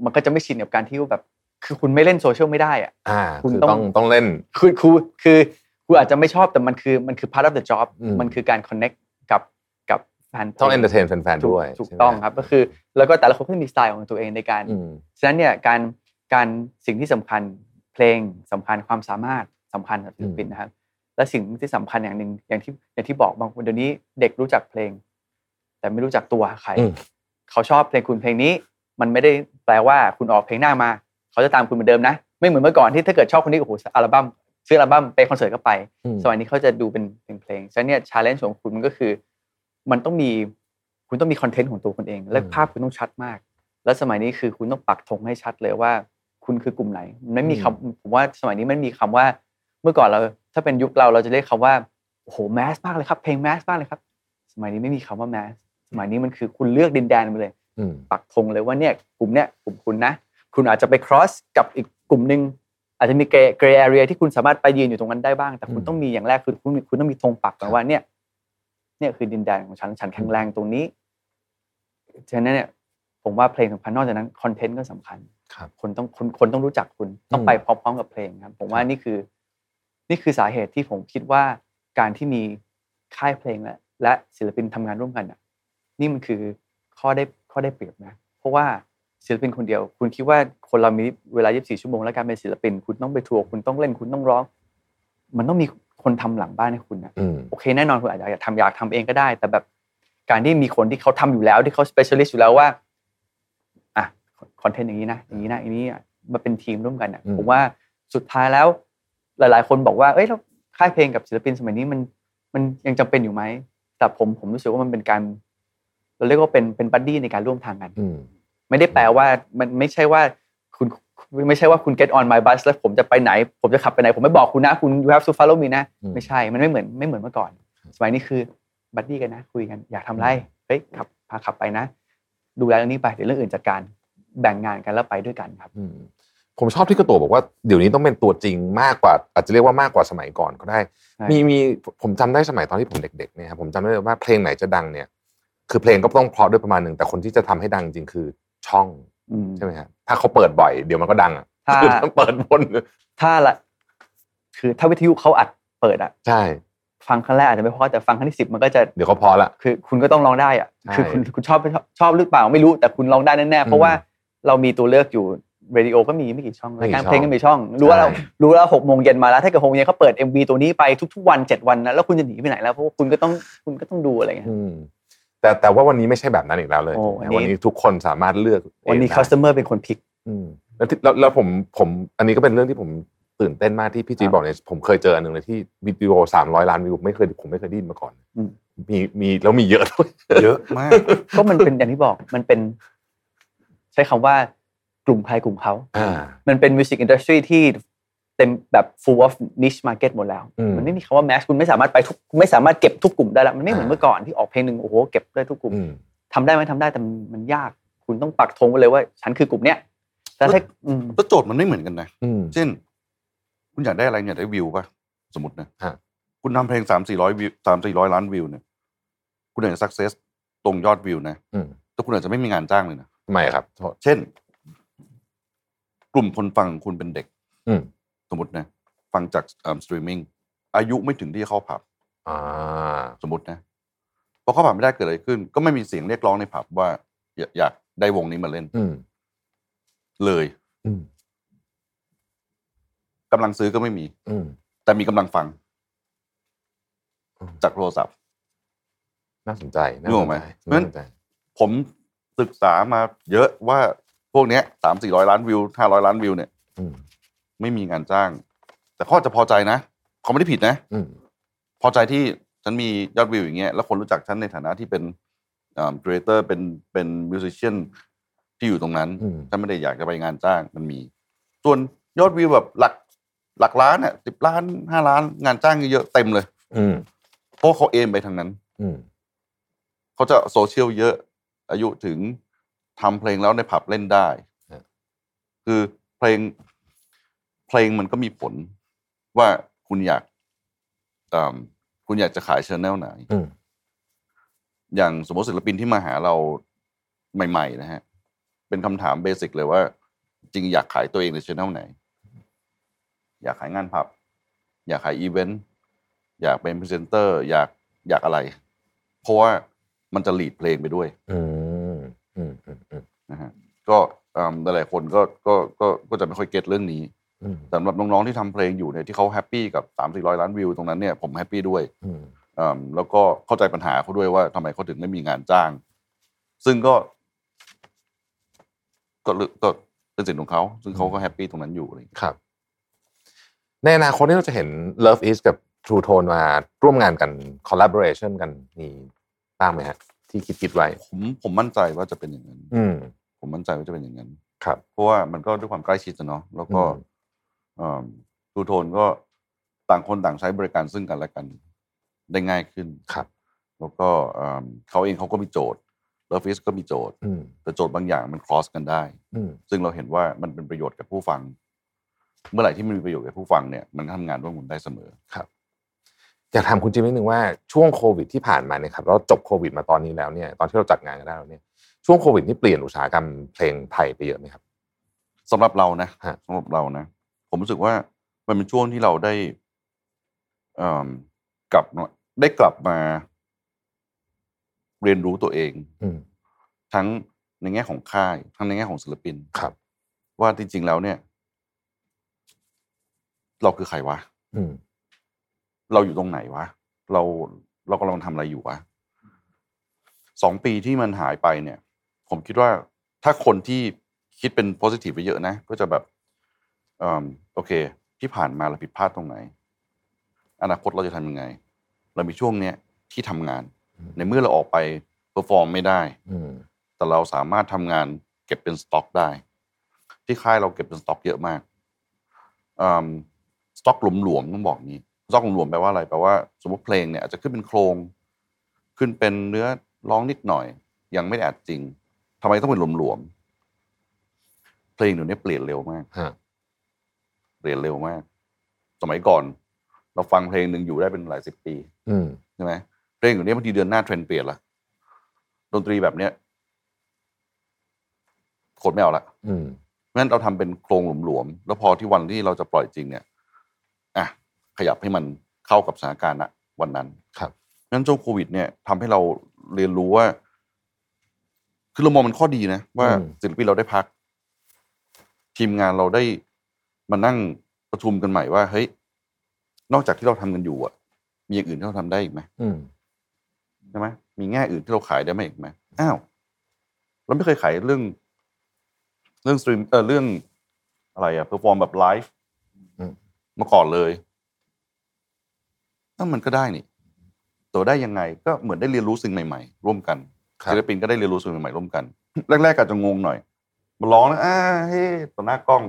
มันก็จะไม่ชินกับการที่ว่าแบบคือคุณไม่เล่นโซเชียลไม่ได้อะอ่าคุณคือต้องต้องต้องเล่นคือคือคือคุณอาจจะไม่ชอบแต่มันคือมันคือ part of the job อืมมันคือการ connect กับกับแฟนต้อง entertain แฟนๆถูกด้วยถูกใช่ไหมต้องครับก็คือแล้วก็แต่ละคนก็จะมีสไตล์ของตัวเองในการอืมฉะนั้นเนี่ยการการสิ่งที่สำคัญเพลงสำคัญความสามารถสำคัญกับศิลปินนะครับ และสิ่งที่สำคัญอย่างหนึ่งอย่างที่อย่างที่บอกบางคนเดี๋ยวนี้เด็กรู้จักเพลง แต่ไม่รู้จักตัวใครอืมเขาชอบเพลงคุณเพลงนี้ มันไม่ได้แปลว่าคุณออกเพลงหน้ามา เขาจะตามคุณเหมือนเดิมนะ ไม่เหมือนเมื่อก่อนที่ถ้าเกิดชอบคนนี้โอ้โหอัลบั้มซื้ออัลบั้มไปคอนเสิร์ตก็ไปอืมสมัยนี้เขาจะดูเป็นเป็นเพลงฉะนั้นเนี่ย challenge ของคุณมันก็คือ มันต้องมีคุณต้องมีคอนเทนต์ของตัวคุณเอง และอืมภาพคุณต้องชัดมาก แล้วสมัยนี้คือคุณต้องปักธงให้ชัดเลยว่า คุณคือกลุ่มไหน มันไม่มีคำผมว่าสมัยนี้มันมีคำว่า เมื่อก่อนเราถ้าเป็นยุคเราเราจะเรียกคำว่าโอ้โหแมสมากเลยครับเพลงแมสมากเลยครับ สมัยนี้ไม่มีคำว่าแมสสมัยนี้มันคือคุณเลือกดินแดนไปเลยอืมปักธงเลยว่าเนี่ยกลุ่มเนี้ยกลุ่มคุณนะ คุณอาจจะไป cross กับอีกกลุ่มหนึ่งอาจจะมี gray gray area ที่คุณสามารถไปยืนอยู่ตรงนั้นได้บ้าง แต่คุณอืมต้องมีอย่างแรกคือคุณคุณต้องมีธงปักก่อนว่าเนี่ย เนี่ยคือดินแดนของฉันฉันแข็งแรงตรงนี้ฉะนั้นเนี่ย ผมว่าเพลงสำคัญนอกจากนั้นคอนเทนต์ก็สำคัญครับคนต้องคนคนต้องรู้จักคุณต้องอืมไปพร้อมๆกับเพลงครับ ผมว่านี่คือ นี่คือสาเหตุที่ผมคิดว่าการที่มีค่ายเพลงและและศิลปินทำงานร่วมกันอะ นี่มันคือข้อได้ข้อได้เปรียบนะ เพราะว่าศิลปินคนเดียว คุณคิดว่าคนเรามีเวลา 24 ชั่วโมงแล้วการเป็นศิลปิน คุณต้องไปทัวร์คุณต้องเล่นคุณต้องร้อง มันต้องมีคนทำหลังบ้านให้คุณนะอืมโอเคแน่นอนคุณอาจจะอยากทำอยากทำเองก็ได้ แต่แบบการที่มีคนที่เขาทำอยู่แล้วที่เขา specialist อยู่แล้วว่าอะคอนเทนต์อย่างนี้นะอย่างนี้นะอย่างนี้อะมาเป็นทีมร่วมกันอะอืมผมว่าสุดท้ายแล้ว หลาย ๆ คนบอกว่าเอ้ยเราค่ายเพลงกับศิลปินสมัยนี้มันมันยังจำเป็นอยู่ไหมแต่ผมผมรู้สึกว่ามันเป็นการ เราเรียกว่าเป็นเป็น buddy ในการร่วมทางกันอืมไม่ได้แปลว่ามันไม่ใช่ว่าคุณไม่ใช่ว่าคุณ get on my bus แล้วผมจะไปไหน ผมจะขับไปไหน ผมไม่บอกคุณนะ คุณ you have to follow me นะอืมไม่ใช่ มันไม่เหมือนไม่เหมือนเมื่อก่อน สมัยนี้คือ buddy กันนะ คุยกัน อยากทำไร เฮ้ยขับพาขับไปนะ ดูแลเรื่องนี้ไปเดี๋ยวเรื่องอื่นจัดการ แบ่งงานกันแล้วไปด้วยกันครับอืม ผมชอบที่กระตัวบอกว่าเดี๋ยวนี้ต้องเป็นตัวจริงมากกว่า อาจจะเรียกว่ามากกว่าสมัยก่อนก็ได้ใช่มีมีผมจำได้สมัยตอนที่ผมเด็กๆเนี่ยครับผมจำได้เลยว่าเพลงไหนจะดังเนี่ย คือเพลงก็ต้องเพราะด้วยประมาณหนึ่งแต่คนที่จะทำให้ดังจริงคือช่องอืมใช่ไหมครับถ้าเขาเปิดบ่อยเดี๋ยวมันก็ดังอะถ้าคือถ้าเปิดวนถ้าละคือถ้าวิทยุเขาอัดเปิดอะใช่ ฟังครั้งแรกอาจจะไม่เพราะแต่ฟังครั้งที่สิบมันก็จะเดี๋ยวเขาพอละคือ คุณก็ต้องร้องได้อะใช่คือคุณคุณชอบชอบชอบหรือเปล่าไม่รู้แต่คุณร้องได้แน่ๆเพราะว่าเรามีตัวเลือกอยู่ เรดิโอก็มีไม่กี่ช่องไม่รายกี่การช่องเพลงก็มีช่อง รู้ว่าเราใช่รู้แล้วหกโมงเย็นมาแล้วถ้าเกิดหกโมงเย็นเขาเปิด MV ตัวนี้ไปทุกๆวันเจ็ดวันนะแล้วคุณจะหนีไปไหนแล้วเพราะว่าคุณก็ต้องคุณก็ต้องดูอะไรเงี้ยอืมแต่แต่ว่าวันนี้ไม่ใช่แบบนั้นอีกแล้วเลยโอ้วันนี้วันนี้ทุกคนสามารถเลือกวันนี้เองได้ customer เป็นคนพิกอืมแล้วที่แล้วแล้วผมผมอันนี้ก็เป็นเรื่องที่ผมตื่นเต้นมากที่พี่จีครับบอกเนี่ยผมเคยเจออันหนึ่งเลยที่วิดีโอสามร้อยล้านวิวไม่เคยผมไม่เคยได้ยินมาก่อนอืมมีมีแล้วมีเยอะด้วยเยอะมากก็มันเป็นอย่างที่บอกมันเป็น ใช้คำว่าก ลุ่มใครกลุ่มเขาอ่ามันเป็นมิวสิกอินดัสทรีที่เต็มแบบ full of niche market หมดแล้วอืมมันไม่มีคำว่า mass คุณไม่สามารถไปทุกคุณไม่สามารถเก็บทุกกลุ่มได้แล้ว มันไม่เหมือนอ่าเมื่อก่อนที่ออกเพลงหนึ่งโอ้โหเก็บได้ทุกกลุ่มอืมทำได้ไหมทำได้แต่มันมันยาก คุณต้องปักธงไว้เลยว่า ฉันคือกลุ่มเนี้ยแต่ถ้าอืมแล้วโจทย์มันไม่เหมือนกันนะอืมเช่น คุณอยากได้อะไรเนี่ยได้วิวป่ะสมมตินะฮะคุณทำเพลงสามสี่ร้อยวิวสามสี่ร้อยล้านวิวเนี่ยคุณอยากจะ success ตรงยอดวิวนะอืมแต่คุณอาจจะไม่มีงานจ้างเลยนะทำไมครับโทษเช่น กลุ่มคนฟังคุณเป็นเด็กอืมสมมตินะฟังจากสตรีมมิ่งอายุไม่ถึงที่จะเข้าผับอ่าสมมตินะพอเข้าผับไม่ได้เกิดอะไรขึ้น ก็ไม่มีเสียงเรียกร้องในผับว่า อยากอยากได้วงนี้มาเล่นอืมเลยอืมกำลังซื้อก็ไม่มีอืมแต่มีกำลังฟังอืมจากโทรศัพท์ น่าสนใจน่านึกสออนกไหมใจเพราะฉะนั้น่านสนใจผมศึกษามาเยอะว่า พวกเนี้ยสามสี่ร้อยล้านวิวห้าร้อยล้านวิวเนี่ยอืมไม่มีงานจ้าง แต่เขาอาจจะพอใจนะเขาไม่ได้ผิดนะอืมพอใจที่ฉันมียอดวิวอย่างเงี้ยแล้วคนรู้จักฉันในฐานะที่เป็นอ่า creator เป็นเป็น musician ที่อยู่ตรงนั้นอืมฉันไม่ได้อยากจะไปงานจ้างมันมี ส่วนยอดวิวแบบหลักหลักล้านอะสิบล้านห้าล้านงานจ้างเยอะๆเต็มเลยอืมเพราะเขา aim ไปทางนั้นอืมเขาจะโซเชียลเยอะ อายุถึง ทำเพลงแล้วในผับเล่นได้ คือเพลงเพลงมันก็มีผลว่าคุณอยากอ่าคุณอยากจะขาย channel ไหนอืมอย่างสมมติศิลปินที่มาหาเราใหม่ ๆ นะฮะ เป็นคำถาม basic เลยว่า คุณอยากขายตัวเองใน channel ไหน อยากขายงานผับ อยากขายอีเวนต์ อยากเป็นพรีเซนเตอร์ อยากอยากอะไร เพราะว่ามันจะ lead เพลงไปด้วย อืมอืมอืมอืม นะฮะก็อืมหลายๆคนก็ก็ก็ก็จะไม่ค่อย get เรื่องนี้อืมสำหรับน้องๆที่ทำเพลงอยู่เนี่ยที่เขา happy กับสามสี่ร้อยล้านวิวตรงนั้นเนี่ยผม happy ด้วยอืมอืมแล้วก็เข้าใจปัญหาเขาด้วยว่าทำไมเขาถึงไม่มีงานจ้าง ซึ่งก็ ก็เลือกก็เป็นสิทธิ์ของเขา ซึ่งเขาก็ happy ตรงนั้นอยู่อะไรอย่างเงี้ยครับ ในอนาคตนี่เราจะเห็น Love Is กับ True Tone มาร่วมงานกัน collaboration กันมีบ้างไหมฮะ ที่คิดคิดไว้ ผมผมมั่นใจว่าจะเป็นอย่างนั้น อืมผมมั่นใจว่าจะเป็นอย่างนั้น ครับ เพราะว่ามันก็ด้วยความใกล้ชิดอะเนาะแล้วก็อืมทูโทนก็ต่างคนต่างใช้บริการซึ่งกันและกันได้ง่ายขึ้นครับ แล้วก็อืมเขาเองเขาก็มีโจทย์ Love Is ก็มีโจทย์อืมแต่โจทย์บางอย่างมัน cross กันได้อืมซึ่งเราเห็นว่ามันเป็นประโยชน์กับผู้ฟัง เมื่อไหร่ที่มันมีประโยชน์กับผู้ฟังเนี่ยมันทำงานร่วมกันได้เสมอ อยากถามคุณจิมนิดนึงว่าช่วงโควิดที่ผ่านมาเนี่ยครับเราจบโควิดมาตอนนี้แล้วเนี่ยตอนที่เราจัดงานกันได้แล้วเนี่ยช่วงโควิดนี่เปลี่ยนอุตสาหกรรมเพลงไทยไปเยอะไหมครับสำหรับเรานะฮะสำหรับเรานะ ผมรู้สึกว่ามันเป็นช่วงที่เราได้เอิ่มกลับมาได้กลับมา เรียนรู้ตัวเองอืมทั้งในแง่ของค่าย ทั้งในแง่ของศิลปินครับ ว่าจริงๆแล้วเนี่ย เราคือใครวะอืม เราอยู่ตรงไหนวะ เราเรากำลังทำอะไรอยู่วะสองปีที่มันหายไปเนี่ย ผมคิดว่าถ้าคนที่คิดเป็น positive ไปเยอะนะ ก็จะแบบเอิ่มโอเค ที่ผ่านมาเราผิดพลาดตรงไหน อนาคตเราจะทำยังไง เรามีช่วงเนี้ยที่ทำงานอืมในเมื่อเราออกไปเ e อร์ฟอร์มไม่ได้อืมแต่เราสามารถทำงานเก็บเป็นสต็อกได้ ที่ค่ายเราเก็บเป็นสต็อกเยอะมากสต็อกหลวมๆต้องบอกนี้ สต็อกหลวมๆแปลว่าอะไรแปลว่า สมมติเพลงเนี่ยอาจจะขึ้นเป็นโครง ขึ้นเป็นเนื้อร้องนิดหน่อย ยังไม่ได้อัดจริงทำไมต้องเป็นหลวมๆเพลงเดี๋ยวนี้เปลี่ยนเร็วมากฮะเปลี่ยนเร็วมาก สมัยก่อน เราฟังเพลงหนึ่งอยู่ได้เป็นหลายสิบปีอืมใช่ไหมเพลงอยู่นี้บางทีเดือนหน้าเทรนด์เปลี่ยนละดนตรีแบบเนี้ยโคตรไม่เอาละอืมเพราะฉะนั้นเราทำเป็นโครงหลวมๆแล้วพอที่วันที่เราจะปล่อยจริงเนี่ยอะ ขยับให้มันเข้ากับสถานการณ์ณวันนั้น ครับงั้นช่วงโควิด เนี่ยทำให้เราเรียนรู้ว่า คือเรามองมันข้อดีนะ ว่าอืมศิลปินเราได้พัก ทีมงานเราได้มานั่งประชุมกันใหม่ว่าเฮ้ยนอกจากที่เราทำกันอยู่อะ มีอย่างอื่นที่เราทำได้อีกไหมอืมใช่ไหมมีแง่อื่นที่เราขายได้ไหมอีกไหมอ้าวเราไม่เคยขายเรื่อง เรื่องสตรีมเออเรื่องอะไรอะ perform แบบไลฟ์อืมมาก่อนเลยนั่น มันก็ได้นี่ตัวได้ยังไงก็เหมือนได้เรียนรู้สิ่งใหม่ๆ ร่วมกันครับศิลปินก็ได้เรียนรู้สิ่งใหม่ๆร่วมกัน แรกๆอาจจะงงหน่อยมาร้องแล้วอ่าเฮ้ต่อหน้ากล้อง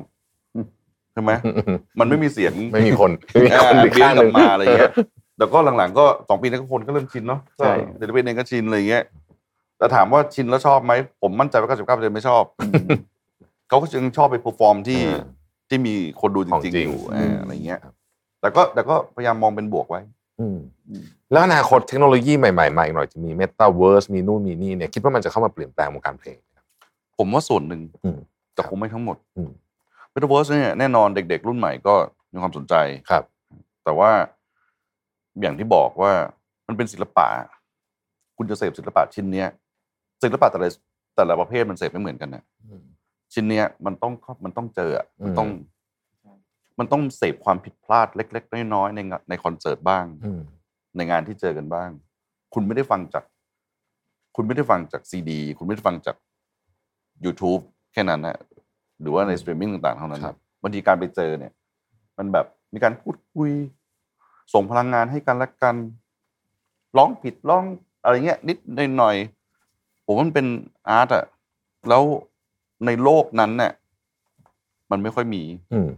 ใช่ไหมอืมอืมมันไม่มีเสียงไม่มีคนไม่มีอ่าคนอีกเบี้ยข้างงหกลันึ่งบมาอะไรเงี้ยแต่ก็หลังๆก็สองปีนี้ก็คนก็เริ่มชินเนาะใช่ศิลปินเองก็ชินอะไรเงี้ยแต่ถามว่าชินแล้วชอบไหมผมมั่นใจว่า99%ไม่ชอบเขาก็ยังชอบไปเพอร์ฟอร์มที่อ่าที่มีคนดูจของริงจริๆงอยู่อืมอ่าอะไรเงี้ยแต่ก็แต่ก็พยายามมองเป็นบวกไว้อืม แล้วอนาคตเทคโนโลยีใหม่ๆมาอีกหน่อยจะมี Metaverse มีนู่นมีนี่เนี่ยคิดว่ามันจะเข้ามาเปลี่ยนแปลงวงการเพลงไหมครับผมว่าส่วนหนึ่งอืมแต่ครับคงไม่ทั้งหมดอืมเมตาเวิร์สเนี่ยแน่นอนเด็ก ๆ รุ่นใหม่ก็มีความสนใจครับ แต่ว่าอย่างที่บอกว่ามันเป็นศิลปะ คุณจะเสพศิลปะชิ้นเนี้ยศิลปะแต่ละแต่ละประเภทมันเสพไม่เหมือนกันนะชิ้นเนี้ยมันต้องมันต้องเจออะมันต้อง มันต้องเสพความผิดพลาดเล็ก ๆ น้อยๆในงานในคอนเสิร์ตบ้างอืมในงานที่เจอกันบ้าง คุณไม่ได้ฟังจาก คุณไม่ได้ฟังจากซีดี คุณไม่ได้ฟังจาก YouTube แค่นั้นนะหรือว่าในสตรีมมิ่งต่างๆ เท่านั้นครับบางทีการไปเจอเนี่ย มันแบบมีการพูดคุย ส่งพลังงานให้กันและกันร้องผิดร้องอะไรเงี้ย นิดหน่อยๆผมว่ามันเป็น art อะแล้วในโลกนั้นเนี่ยมันไม่ค่อยมี อืม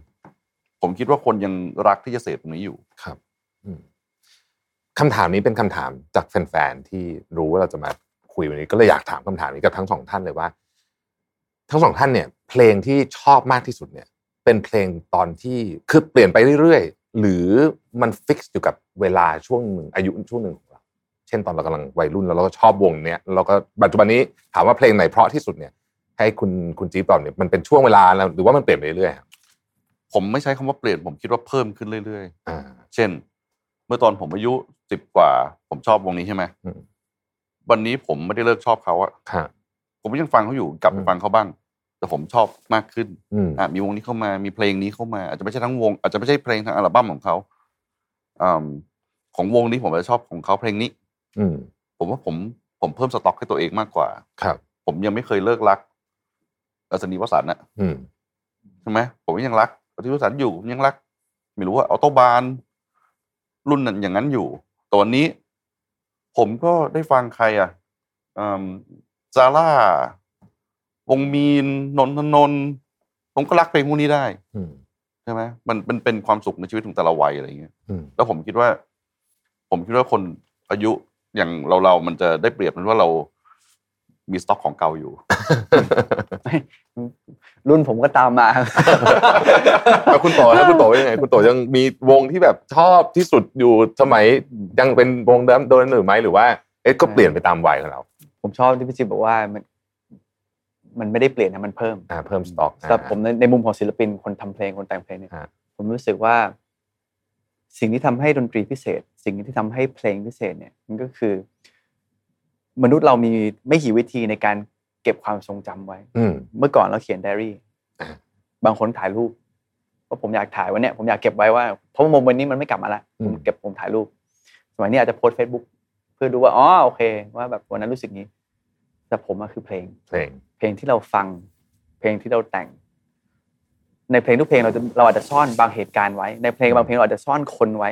ผมคิดว่าคนยังรักที่จะเสพตรงนี้อยู่ครับคำถามนี้เป็นคำถามจากแฟนๆที่รู้ว่าเราจะมาคุยวันนี้ก็เลยอยากถามคำถามนี้กับทั้งสองท่านเลยว่า ทั้งสองท่านเนี่ย เพลงที่ชอบมากที่สุดเนี่ย เป็นเพลงตอนที่คือเปลี่ยนไปเรื่อยๆ หรือมันฟิกซ์อยู่กับเวลาช่วงหนึ่งอายุช่วงหนึ่งของเรา เช่นตอนเรากำลังวัยรุ่นแล้วเราก็ชอบวงเนี้ยเราก็ปัจจุบันนี้ถามว่าเพลงไหนเพราะที่สุดเนี่ย ให้คุณคุณจี๊บตอบเนี่ยมันเป็นช่วงเวลาแล้วหรือว่ามันเปลี่ยนไปเรื่อยๆ ผมไม่ใช้คำว่าเปลี่ยนผมคิดว่าเพิ่มขึ้นเรื่อยอ่าๆเช่น เมื่อตอนผมอายุสิบกว่า ผมชอบวงนี้ใช่ไหมอืมวันนี้ผมไม่ได้เลิกชอบเขาอะค่ะผมก็ยังฟังเขาอยู่กลับไปอืมฟังเขาบ้าง แต่ผมชอบมากขึ้นอืมอะมีวงนี้เข้ามามีเพลงนี้เข้ามา อาจจะไม่ใช่ทั้งวง อาจจะไม่ใช่เพลงทั้งอัลบั้มของเขาอืมของวงนี้ผมจะชอบของเขาเพลงนี้ อืมผมว่าผมผมเพิ่มสต็อกให้ตัวเองมากกว่า ครับ ผมยังไม่เคยเลิกรักอัศนีวสันต์นะอืมใช่ไหมผมก็ยังรัก อัศนีวสันต์อยู่ผมยังรัก ไม่รู้ว่าออโตบานรุ่นนั้นอย่างนั้นอยู่แตอนนี้ ผมก็ได้ฟังใครอะอืมซาร่าวงมีนนนทนนท์ผมก็รักเพลงพวกนี้ได้อืมใช่ไหมมันมันเป็นความสุขในชีวิตของแต่ละวัยอะไรอย่างเงี้ยอืมแล้วผมคิดว่า ผมคิดว่าคนอายุอย่างเราเรามันจะได้เปรียบมันว่าเรามีสต็อกของเก่าอยู่ รุ่นผมก็ตามมาแล้วคุณโตแล้วคุณโตว่ายังไงคุณโตยังมีวงที่แบบชอบที่สุดอยู่สมัยยังเป็นวงเดิมโดนหรือไหมหรือว่าเอ๊ะก็เปลี่ยนไปตามวัยของเรา ผมชอบที่พี่จิ๊บบอกว่ามันมันไม่ได้เปลี่ยนนะมันเพิ่มอ่าเพิ่มสต็อกสำหรับผมในในมุมของศิลปินคนทำเพลงคนแต่งเพลงเนี่ยฮะผมรู้สึกว่า สิ่งที่ทำให้ดนตรีพิเศษ สิ่งที่ทำให้เพลงพิเศษเนี่ยมันก็คือ มนุษย์เรามีไม่กี่วิธีในการ เก็บความทรงจำไว้อืมเมื่อก่อนเราเขียนไดอารี่อ่าบางคนถ่ายรูปเพราะผมอยากถ่ายวันเนี้ยผมอยากเก็บไว้ว่าเพราะว่าโมเมนต์นี้มันไม่กลับมาละผมเก็บผมถ่ายรูปสมัยนี้อาจจะโพสเฟซบุ๊กเพื่อดูว่าอ๋อโอเค ว่าแบบวันนั้นรู้สึกนี้ แต่ผมอะคือเพลง เพลง เพลงที่เราฟัง เพลงที่เราแต่ง ในเพลงทุกเพลงเราจะเราอาจจะซ่อนบางเหตุการณ์ไว้ ในเพลงบางเพลงเราอาจจะซ่อนคนไว้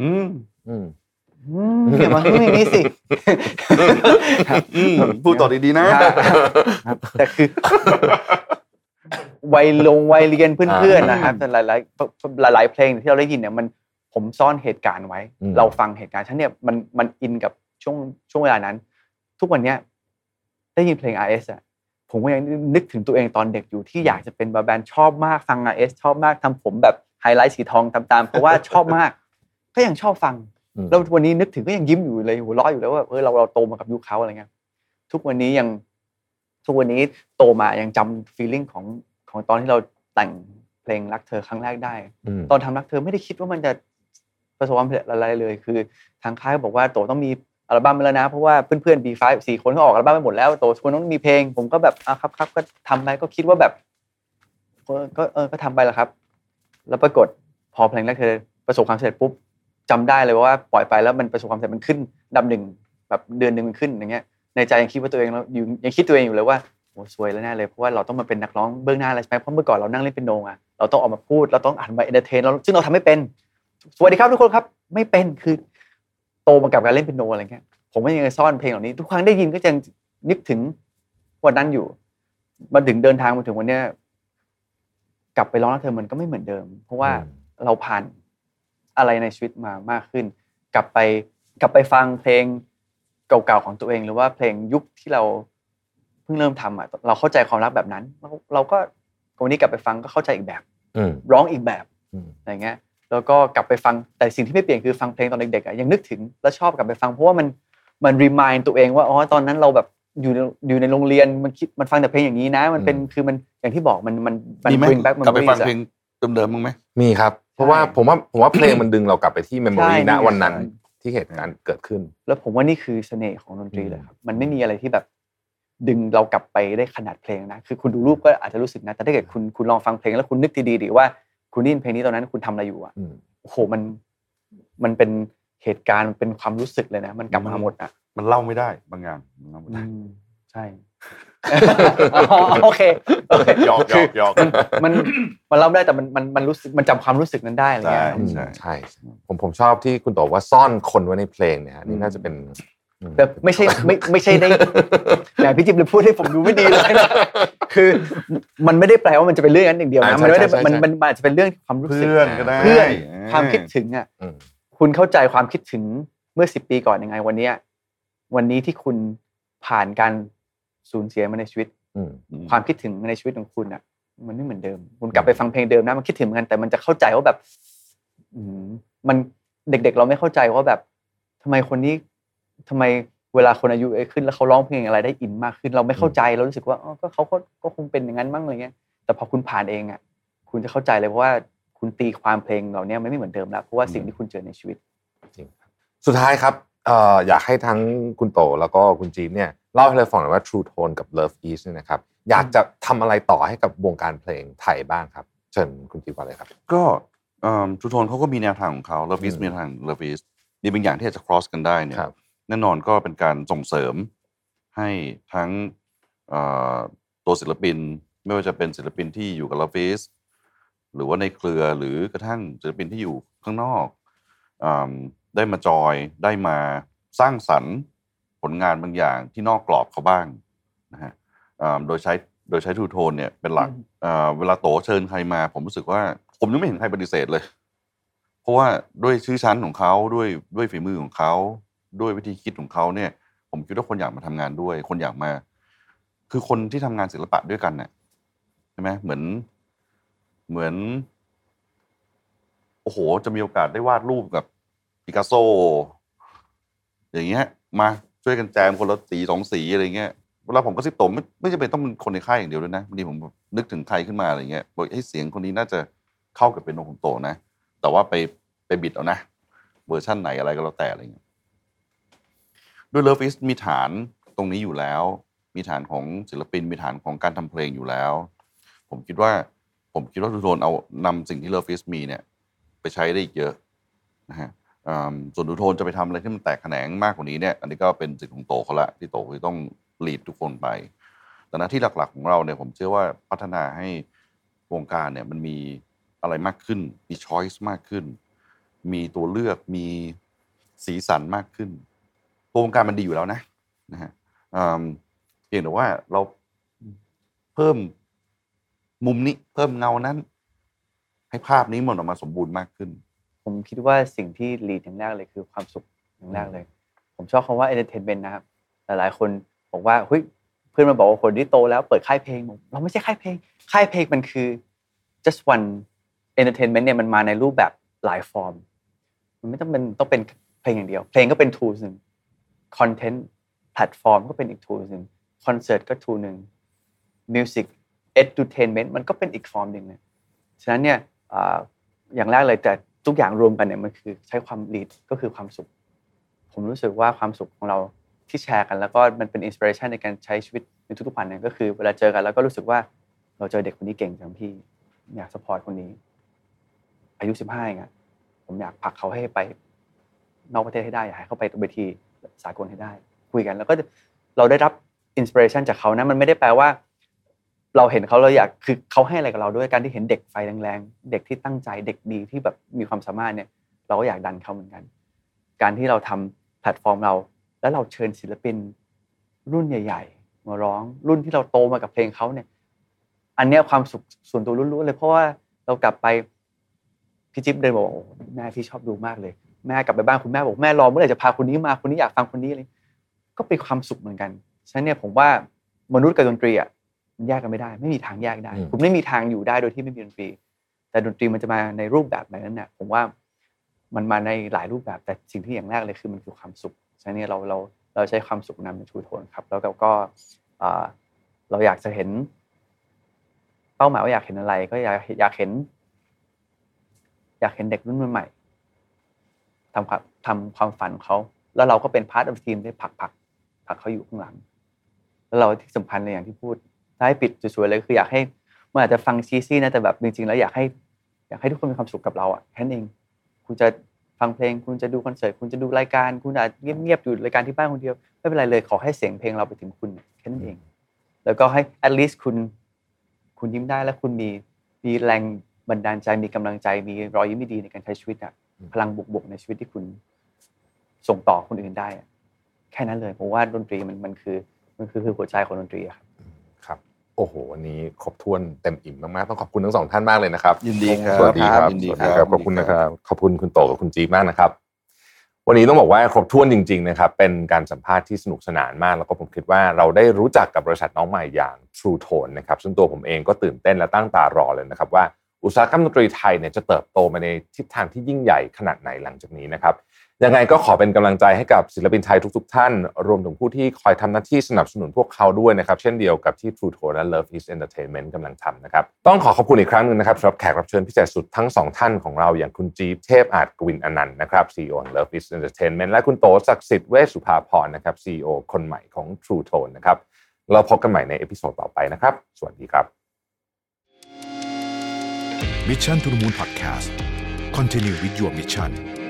อืมอืม อืมอย่ามาพูดอย่างนี้สิอืมพูดต่อดีๆนะครับแต่คือวัยลงวัยเรียนเพื่อนๆนะครับแต่หลายๆหลายหลาย ๆ เพลงที่เราได้ยินเนี่ยมันผมซ่อนเหตุการณ์ไว้อืมเราฟังเหตุการณ์ฉันเนี่ยมันมันอินกับช่วงช่วงเวลานั้น ทุกวันเนี้ยได้ยินเพลง RS อะผมก็ยังนึกถึงตัวเองตอนเด็กอยู่ที่อยากจะเป็นบาแบนด์ชอบมากฟัง RS ชอบมากทำผมแบบไฮไลท์สีทองตามๆเพราะว่าชอบมาก ก็ยังชอบฟังอืม แล้ววันนี้นึกถึงก็ยังยิ้มอยู่เลยหัวเราะอยู่แล้วว่าเออเราเราโตมากับยุคเขาอะไรเงี้ยทุกวันนี้ยังทุกวันนี้โตมายังจำฟีลลิ่งของของตอนที่เราแต่งเพลงรักเธอครั้งแรกได้อืมตอนทำรักเธอไม่ได้คิดว่ามันจะประสบความสำเร็จอะไรเลย คือทางค่ายก็บอกว่าโตต้องมีอัลบั้มแล้วนะ เพราะว่าเพื่อนๆ B5 สี่คนก็ออกอัลบั้มไปหมดแล้วโตควรต้องมีเพลง ผมก็แบบอะครับครับก็ทำไปก็คิดว่าแบบ ก็ก็เออก็ทำไปแหละครับ แล้วปรากฏพอเพลงแรกเธอประสบความสำเร็จปุ๊บ จำได้เลยว่าปล่อยไปแล้วมันประสบความสำเร็จมันขึ้นอันดับหนึ่งแบบเดือนหนึ่งมันขึ้นอย่างเงี้ยในใจยังคิดว่าตัวเองแล้วอยู่ยังคิดตัวเองอยู่เลยว่าโอ้ซวยแล้วแน่เลยเพราะว่าเราต้องมาเป็นนักร้องเบื้องหน้าอะไรใช่ไหมเพราะเมื่อก่อนเรานั่งเล่นเปียโนอะเราต้องออกมาพูดเราต้องอ่านมา entertain เราซึ่งเราทำไม่เป็น สวัสดีครับทุกคนครับ ไม่เป็นคือโตมากับการเล่นเปียโนอะไรเงี้ยผมก็ยังซ่อนเพลงเหล่านี้ ทุกครั้งได้ยินก็จะนึกถึงวันนั้นอยู่มาถึงเดินทางมาถึงวันเนี้ยกลับไปร้องรักเธอมันก็ไม่เหมือนเดิม เพราะว่าอืมเราผ่าน อะไรในชีวิตมามากขึ้น กลับไปกลับไปฟังเพลงเก่าๆของตัวเอง หรือว่าเพลงยุคที่เราเพิ่งเริ่มทำอะเราเข้าใจความรักแบบนั้น เราเราก็วันนี้กลับไปฟังก็เข้าใจอีกแบบอืมร้องอีกแบบอืมอะไรเงี้ยแล้วก็กลับไปฟังแต่สิ่งที่ไม่เปลี่ยนคือฟังเพลงตอนเด็กๆอะยังนึกถึงแล้วชอบกลับไปฟังเพราะว่ามันมันรีมายตัวเองว่าอ๋อตอนนั้นเราแบบอยู่ในอยู่ในโรงเรียนมันคิดมันฟังแต่เพลงอย่างนี้นะ มันเป็นคือมันอย่างที่บอกมันมันมันมีไหม bring back กลับไปฟัง memories อะเพลงเดิมๆมั้างไหมมีครับเพ ราะว่าผมว่าผมว่าเพลงมันดึงเรากลับไปที่เมมโมรีใช่ณวันนั้นใช่ที่เหตุการณ์เกิดขึ้น แล้วผมว่านี่คือเสน่ห์ของดนตรีอืมเลยครับมันไม่มีอะไรที่แบบดึงเรากลับไปได้ขนาดเพลงนะคือคุณดูรูปก็อาจจะรู้สึกนะแต่ถ้าเกิดคุณคุณลองฟังเพลงแล้วคุณนึกดีๆดีว่าคุณได้ยินเพลงนี้ตอนนั้นคุณทำอะไรอยู่อะอืมโอ้โหมันมันเป็นเหตุการณ์มันเป็นความรู้สึกเลยนะ มันกลับมาหมดอะมันเล่าไม่ได้บางอย่างมันเล่าไม่ได้ใช่อ๋อ โอเคโอเคหยอกหยอกหยอกมันมันมันเล่าได้แต่มันมันมันรู้สึกมันจำความรู้สึกนั้นได้อะไรเงี้ยใช่อืมใช่ผมผมชอบที่คุณโตว่าซ่อนคนไว้ในเพลงเนี่ยฮะนี่น่าจะเป็นอืมแต่ไม่ใช่ไม่ไม่ใช่ได้แหมพี่จิ๊บเลยพูดให้ผมดูไม่ดีเลยนะคือมันไม่ได้แปลว่ามันจะเป็นเรื่องนั้นอย่างเดียวนะมันไม่ได้มันมันมันอาจจะเป็นเรื่องความรู้สึกเพื่อนก็ได้เพื่อนความคิดถึงอะอืมคุณเข้าใจความคิดถึงเมื่อสิบปีก่อนยังไงวันเนี้ยวันนี้ที่คุณผ่านการ สูญเสียมาในชีวิตอืมความคิดถึงในชีวิตของคุณอะ มันไม่เหมือนเดิม คุณกลับไปฟังเพลงเดิมนะมันคิดถึงเหมือนกันแต่มันจะเข้าใจว่าแบบอืมมันเด็ก ๆ เราไม่เข้าใจว่าแบบทำไมคนนี้ทำไมเวลาคนอายุเยอะขึ้นแล้วเขาร้องเพลงอะไรได้อินมากขึ้น เราไม่เข้าใจเรารู้สึกว่าอ๋อก็เขาก็ก็คงเป็นอย่างนั้นมั้งอะไรเงี้ย แต่พอคุณผ่านเองอะ คุณจะเข้าใจเลยเพราะว่าคุณตีความเพลงเหล่านี้มันไม่เหมือนเดิมแล้วเพราะว่าสิ่งที่คุณเจอในชีวิตจริงครับสุดท้ายครับเอ่ออยากให้ทั้งคุณโตแล้วก็คุณจีนเนี่ย เล่าให้เราฟังหน่อยว่า True Tone กับ Love East เนี่ยนะครับอยากจะทำอะไรต่อให้กับวงการเพลงไทยบ้างครับ เชิญคุณจีนก่อนเลยครับ ก็ทูโทนเขาก็มีแนวทางของเขา Love is อืมมีแนวทาง Love is มีบางอย่างที่อาจจะ cross กันได้เนี่ยครับแน่นอนก็เป็นการส่งเสริมให้ทั้งเอ่อตัวศิลปิน ไม่ว่าจะเป็นศิลปินที่อยู่กับ Love is หรือว่าในเครือหรือกระทั่งศิลปินที่อยู่ข้างนอกอืมได้มาจอยได้มาสร้างสรรค์ ผลงานบางอย่างที่นอกกรอบเขาบ้างนะฮะอืมโดยใช้โดยใช้ทูโทนเนี่ยเป็นหลักอืมเอ่อเวลาโตเชิญใครมา ผมรู้สึกว่า ผมยังไม่เห็นใครปฏิเสธเลย เพราะว่าด้วยชื่อชั้นของเขาด้วยด้วยฝีมือของเขาด้วยวิธีคิดของเขาเนี่ย ผมคิดว่าคนอยากมาทำงานด้วย คนอยากมา คือคนที่ทำงานศิลปะด้วยกันเนี่ยใช่ไหมเหมือนเหมือนโอ้โห จะมีโอกาสได้วาดรูปกับปิกัสโซ อย่างเงี้ย มา ช่วยกันแจมคนละสีสองสีอะไรเงี้ยเวลาผมก็ซิบโตไม่ไม่จำเป็นต้องเป็นคนในค่ายอย่างเดียวด้วยนะบางทีผมนึกถึงใครขึ้นมาอะไรเงี้ยบอกให้เสียงคนนี้น่าจะเข้ากับเปียโนของโต๋นะ แต่ว่าไปไปบิดเอานะ เวอร์ชั่นไหนอะไรก็แล้วแต่อะไรเงี้ยด้วยเลิฟ is มีฐานตรงนี้อยู่แล้ว มีฐานของศิลปิน มีฐานของการทำเพลงอยู่แล้ว ผมคิดว่าผมคิดว่าทุกคนเอานำสิ่งที่ LOVEiS มีเนี่ย ไปใช้ได้อีกเยอะนะฮะ ส่วนดูโทนจะไปทำอะไรที่มันแตกแขนงมากกว่านี้เนี่ยอันนี้ก็เป็นสิทธิ์ของโต๋เขาละที่โต๋คือต้องลีดทุกคนไป แต่หน้าที่หลักๆของเราเนี่ยผมเชื่อว่าพัฒนาให้วงการเนี่ยมันมีอะไรมากขึ้น มีช้อยส์มากขึ้น มีตัวเลือกมีสีสันมากขึ้นตัววงการมันดีอยู่แล้วนะนะฮะอืมเพียงแต่ว่าเราเพิ่มมุมนี้เพิ่มเงานั้น ให้ภาพนี้มันออกมาสมบูรณ์มากขึ้น ผมคิดว่าสิ่งที่ลีดอย่างแรกเลยคือความสุขอย่างแรกเลย ผมชอบคำว่า entertainment นะครับ หลายๆ คนบอกว่าเฮ้ยเพื่อนมาบอกว่าคนที่โต๋แล้วเปิดค่ายเพลงบอกเราไม่ใช่ค่ายเพลง ค่ายเพลงมันคือ just one entertainment เนี่ยมันมาในรูปแบบหลายฟอร์ม มันไม่ต้องเป็นต้องเป็นเพลงอย่างเดียว เพลงก็เป็น tool หนึ่ง content แพลตฟอร์มก็เป็นอีก tool หนึ่งคอนเสิร์ตก็ tool หนึ่ง music edutainment มันก็เป็นอีกฟอร์มหนึ่งเลยฉะนั้นเนี่ยอ่าอย่างแรกเลยแต่ ทุกอย่างรวมกันเนี่ยมันคือใช้ความ lead ก็คือความสุข ผมรู้สึกว่าความสุขของเราที่แชร์กัน แล้วก็มันเป็น inspiration ในการใช้ชีวิตในทุกๆวันเนี่ยก็คือเวลาเจอกันแล้วก็รู้สึกว่าเราเจอเด็กคนนี้เก่งจังพี่อยาก support คนนี้ อายุสิบห้าเองอะผมอยากผลักเขาให้ไป นอกประเทศให้ได้อยากให้เขาไปเวทีสากลให้ได้ คุยกัน แล้วก็เราได้รับ inspiration จากเขานะมันไม่ได้แปลว่า เราเห็นเขาเราอยากคือเขาให้อะไรกับเราด้วยการที่เห็นเด็กไฟแรงๆเด็กที่ตั้งใจเด็กดีที่แบบมีความสามารถเนี่ย เราก็อยากดันเขาเหมือนกัน การที่เราทำแพลตฟอร์มเรา แล้วเราเชิญศิลปินรุ่นใหญ่ ๆ มาร้องรุ่นที่เราโตมากับเพลงเขาเนี่ย อันเนี้ยความสุขส่วนตัวล้วนๆเลย เพราะว่าเรากลับไปพี่จิ๊บเดินบอกโอ้แม่พี่ชอบดูมากเลย แม่กลับไปบ้านคุณแม่บอกแม่รอเมื่อไหร่จะพาคนนี้มาคนนี้อยากฟังคนนี้เลย ก็เป็นความสุขเหมือนกันฉะนั้นเนี่ยผมว่ามนุษย์กับดนตรีอะ มันแยกกันไม่ได้ ไม่มีทางแยกได้อืมคุณไม่มีทางอยู่ได้โดยที่ไม่มีดนตรี แต่ดนตรีมันจะมาในรูปแบบไหนนั้นเนี่ยผมว่ามันมาในหลายรูปแบบ แต่สิ่งที่อย่างแรกเลยคือมันคือความสุขฉะนั้นเนี่ยเราเราเราใช้ความสุขนำเป็นชูโทนครับ แล้วเราก็อ่าเราอยากจะเห็น เป้าหมายว่าอยากเห็นอะไร ก็อยากอยากเห็น อยากเห็นเด็กรุ่นใหม่ๆทำความทำความฝันของเขา แล้วเราก็เป็นพาร์ท of ทีมได้ผลักผลักผลักเขาอยู่ข้างหลัง แล้วเราที่สำคัญเลยอย่างที่พูด ถ้าให้ปิดสวยๆเลยคืออยากให้มันอาจจะฟัง cheesy นะแต่แบบจริงๆแล้วอยากให้อยากให้ทุกคนมีความสุขกับเราอะแค่นั้นเองคุณจะฟังเพลง คุณจะดูคอนเสิร์ตคุณจะดูรายการ คุณอาจเงียบๆอยู่รายการที่บ้านคนเดียวไม่เป็นไรเลยขอให้เสียงเพลงเราไปถึงคุณแค่นั้นเอง แล้วก็ให้ at least คุณ คุณยิ้มได้แล้วคุณมีมีแรงบันดาลใจมีกำลังใจมีรอยยิ้มที่ดีในการใช้ชีวิตอะพลังบวกๆในชีวิตที่คุณส่งต่อคนอื่นได้อะแค่นั้นเลยผมว่าดนตรีมันมันคือมันคือคือหัวใจของดนตรีอะครับครับ โอ้โหวันนี้ครบถ้วนเต็มอิ่มมากๆต้องขอบคุณทั้งสองท่านมากเลยนะครับ ยินดีครับสวัสดีครับยินดีสวัสคดีรับครับขอบคุณนะครับขอบคุณคุณโตกับคุณจีบมากนะครับ วันนี้ต้องบอกว่าครบถ้วนจริง ๆ นะครับ เป็นการสัมภาษณ์ที่สนุกสนานมากแล้วก็ผมคิดว่าเราได้รู้จักกับบริษัทน้องใหม่อย่าง True Tone นะครับซึ่งตัวผมเองก็ตื่นเต้นและตั้งตารอเลยนะครับว่าอุตสาหกรรมดนตรีไทยเนี่ยจะเติบโตมาในทิศทางที่ยิ่งใหญ่ขนาดไหนหลังจากนี้นะครับ ยังไงก็ขอเป็นกำลังใจให้กับศิลปินไทยทุก ๆ ท่าน รวมถึงผู้ที่คอยทำหน้าที่สนับสนุนพวกเขาด้วยนะครับ เช่นเดียวกับที่ True Tone และ Love is Entertainment กำลังทำนะครับ ต้องขอขอบคุณอีกครั้งหนึ่งนะครับสำหรับแขกรับเชิญพิเศษสุดทั้งสองท่านของเราอย่างคุณจีเทพอาจกวินอนันต์นะครับ CEO ของ Love is Entertainment และคุณโตศักดิ์สิทธิ์เวชสุภาพรนะครับ CEO คนใหม่ของ True Tone นะครับเราพบกันใหม่ใน episode ต่อไปนะครับ สวัสดีครับ Mission to the Moon Podcast Continue with your mission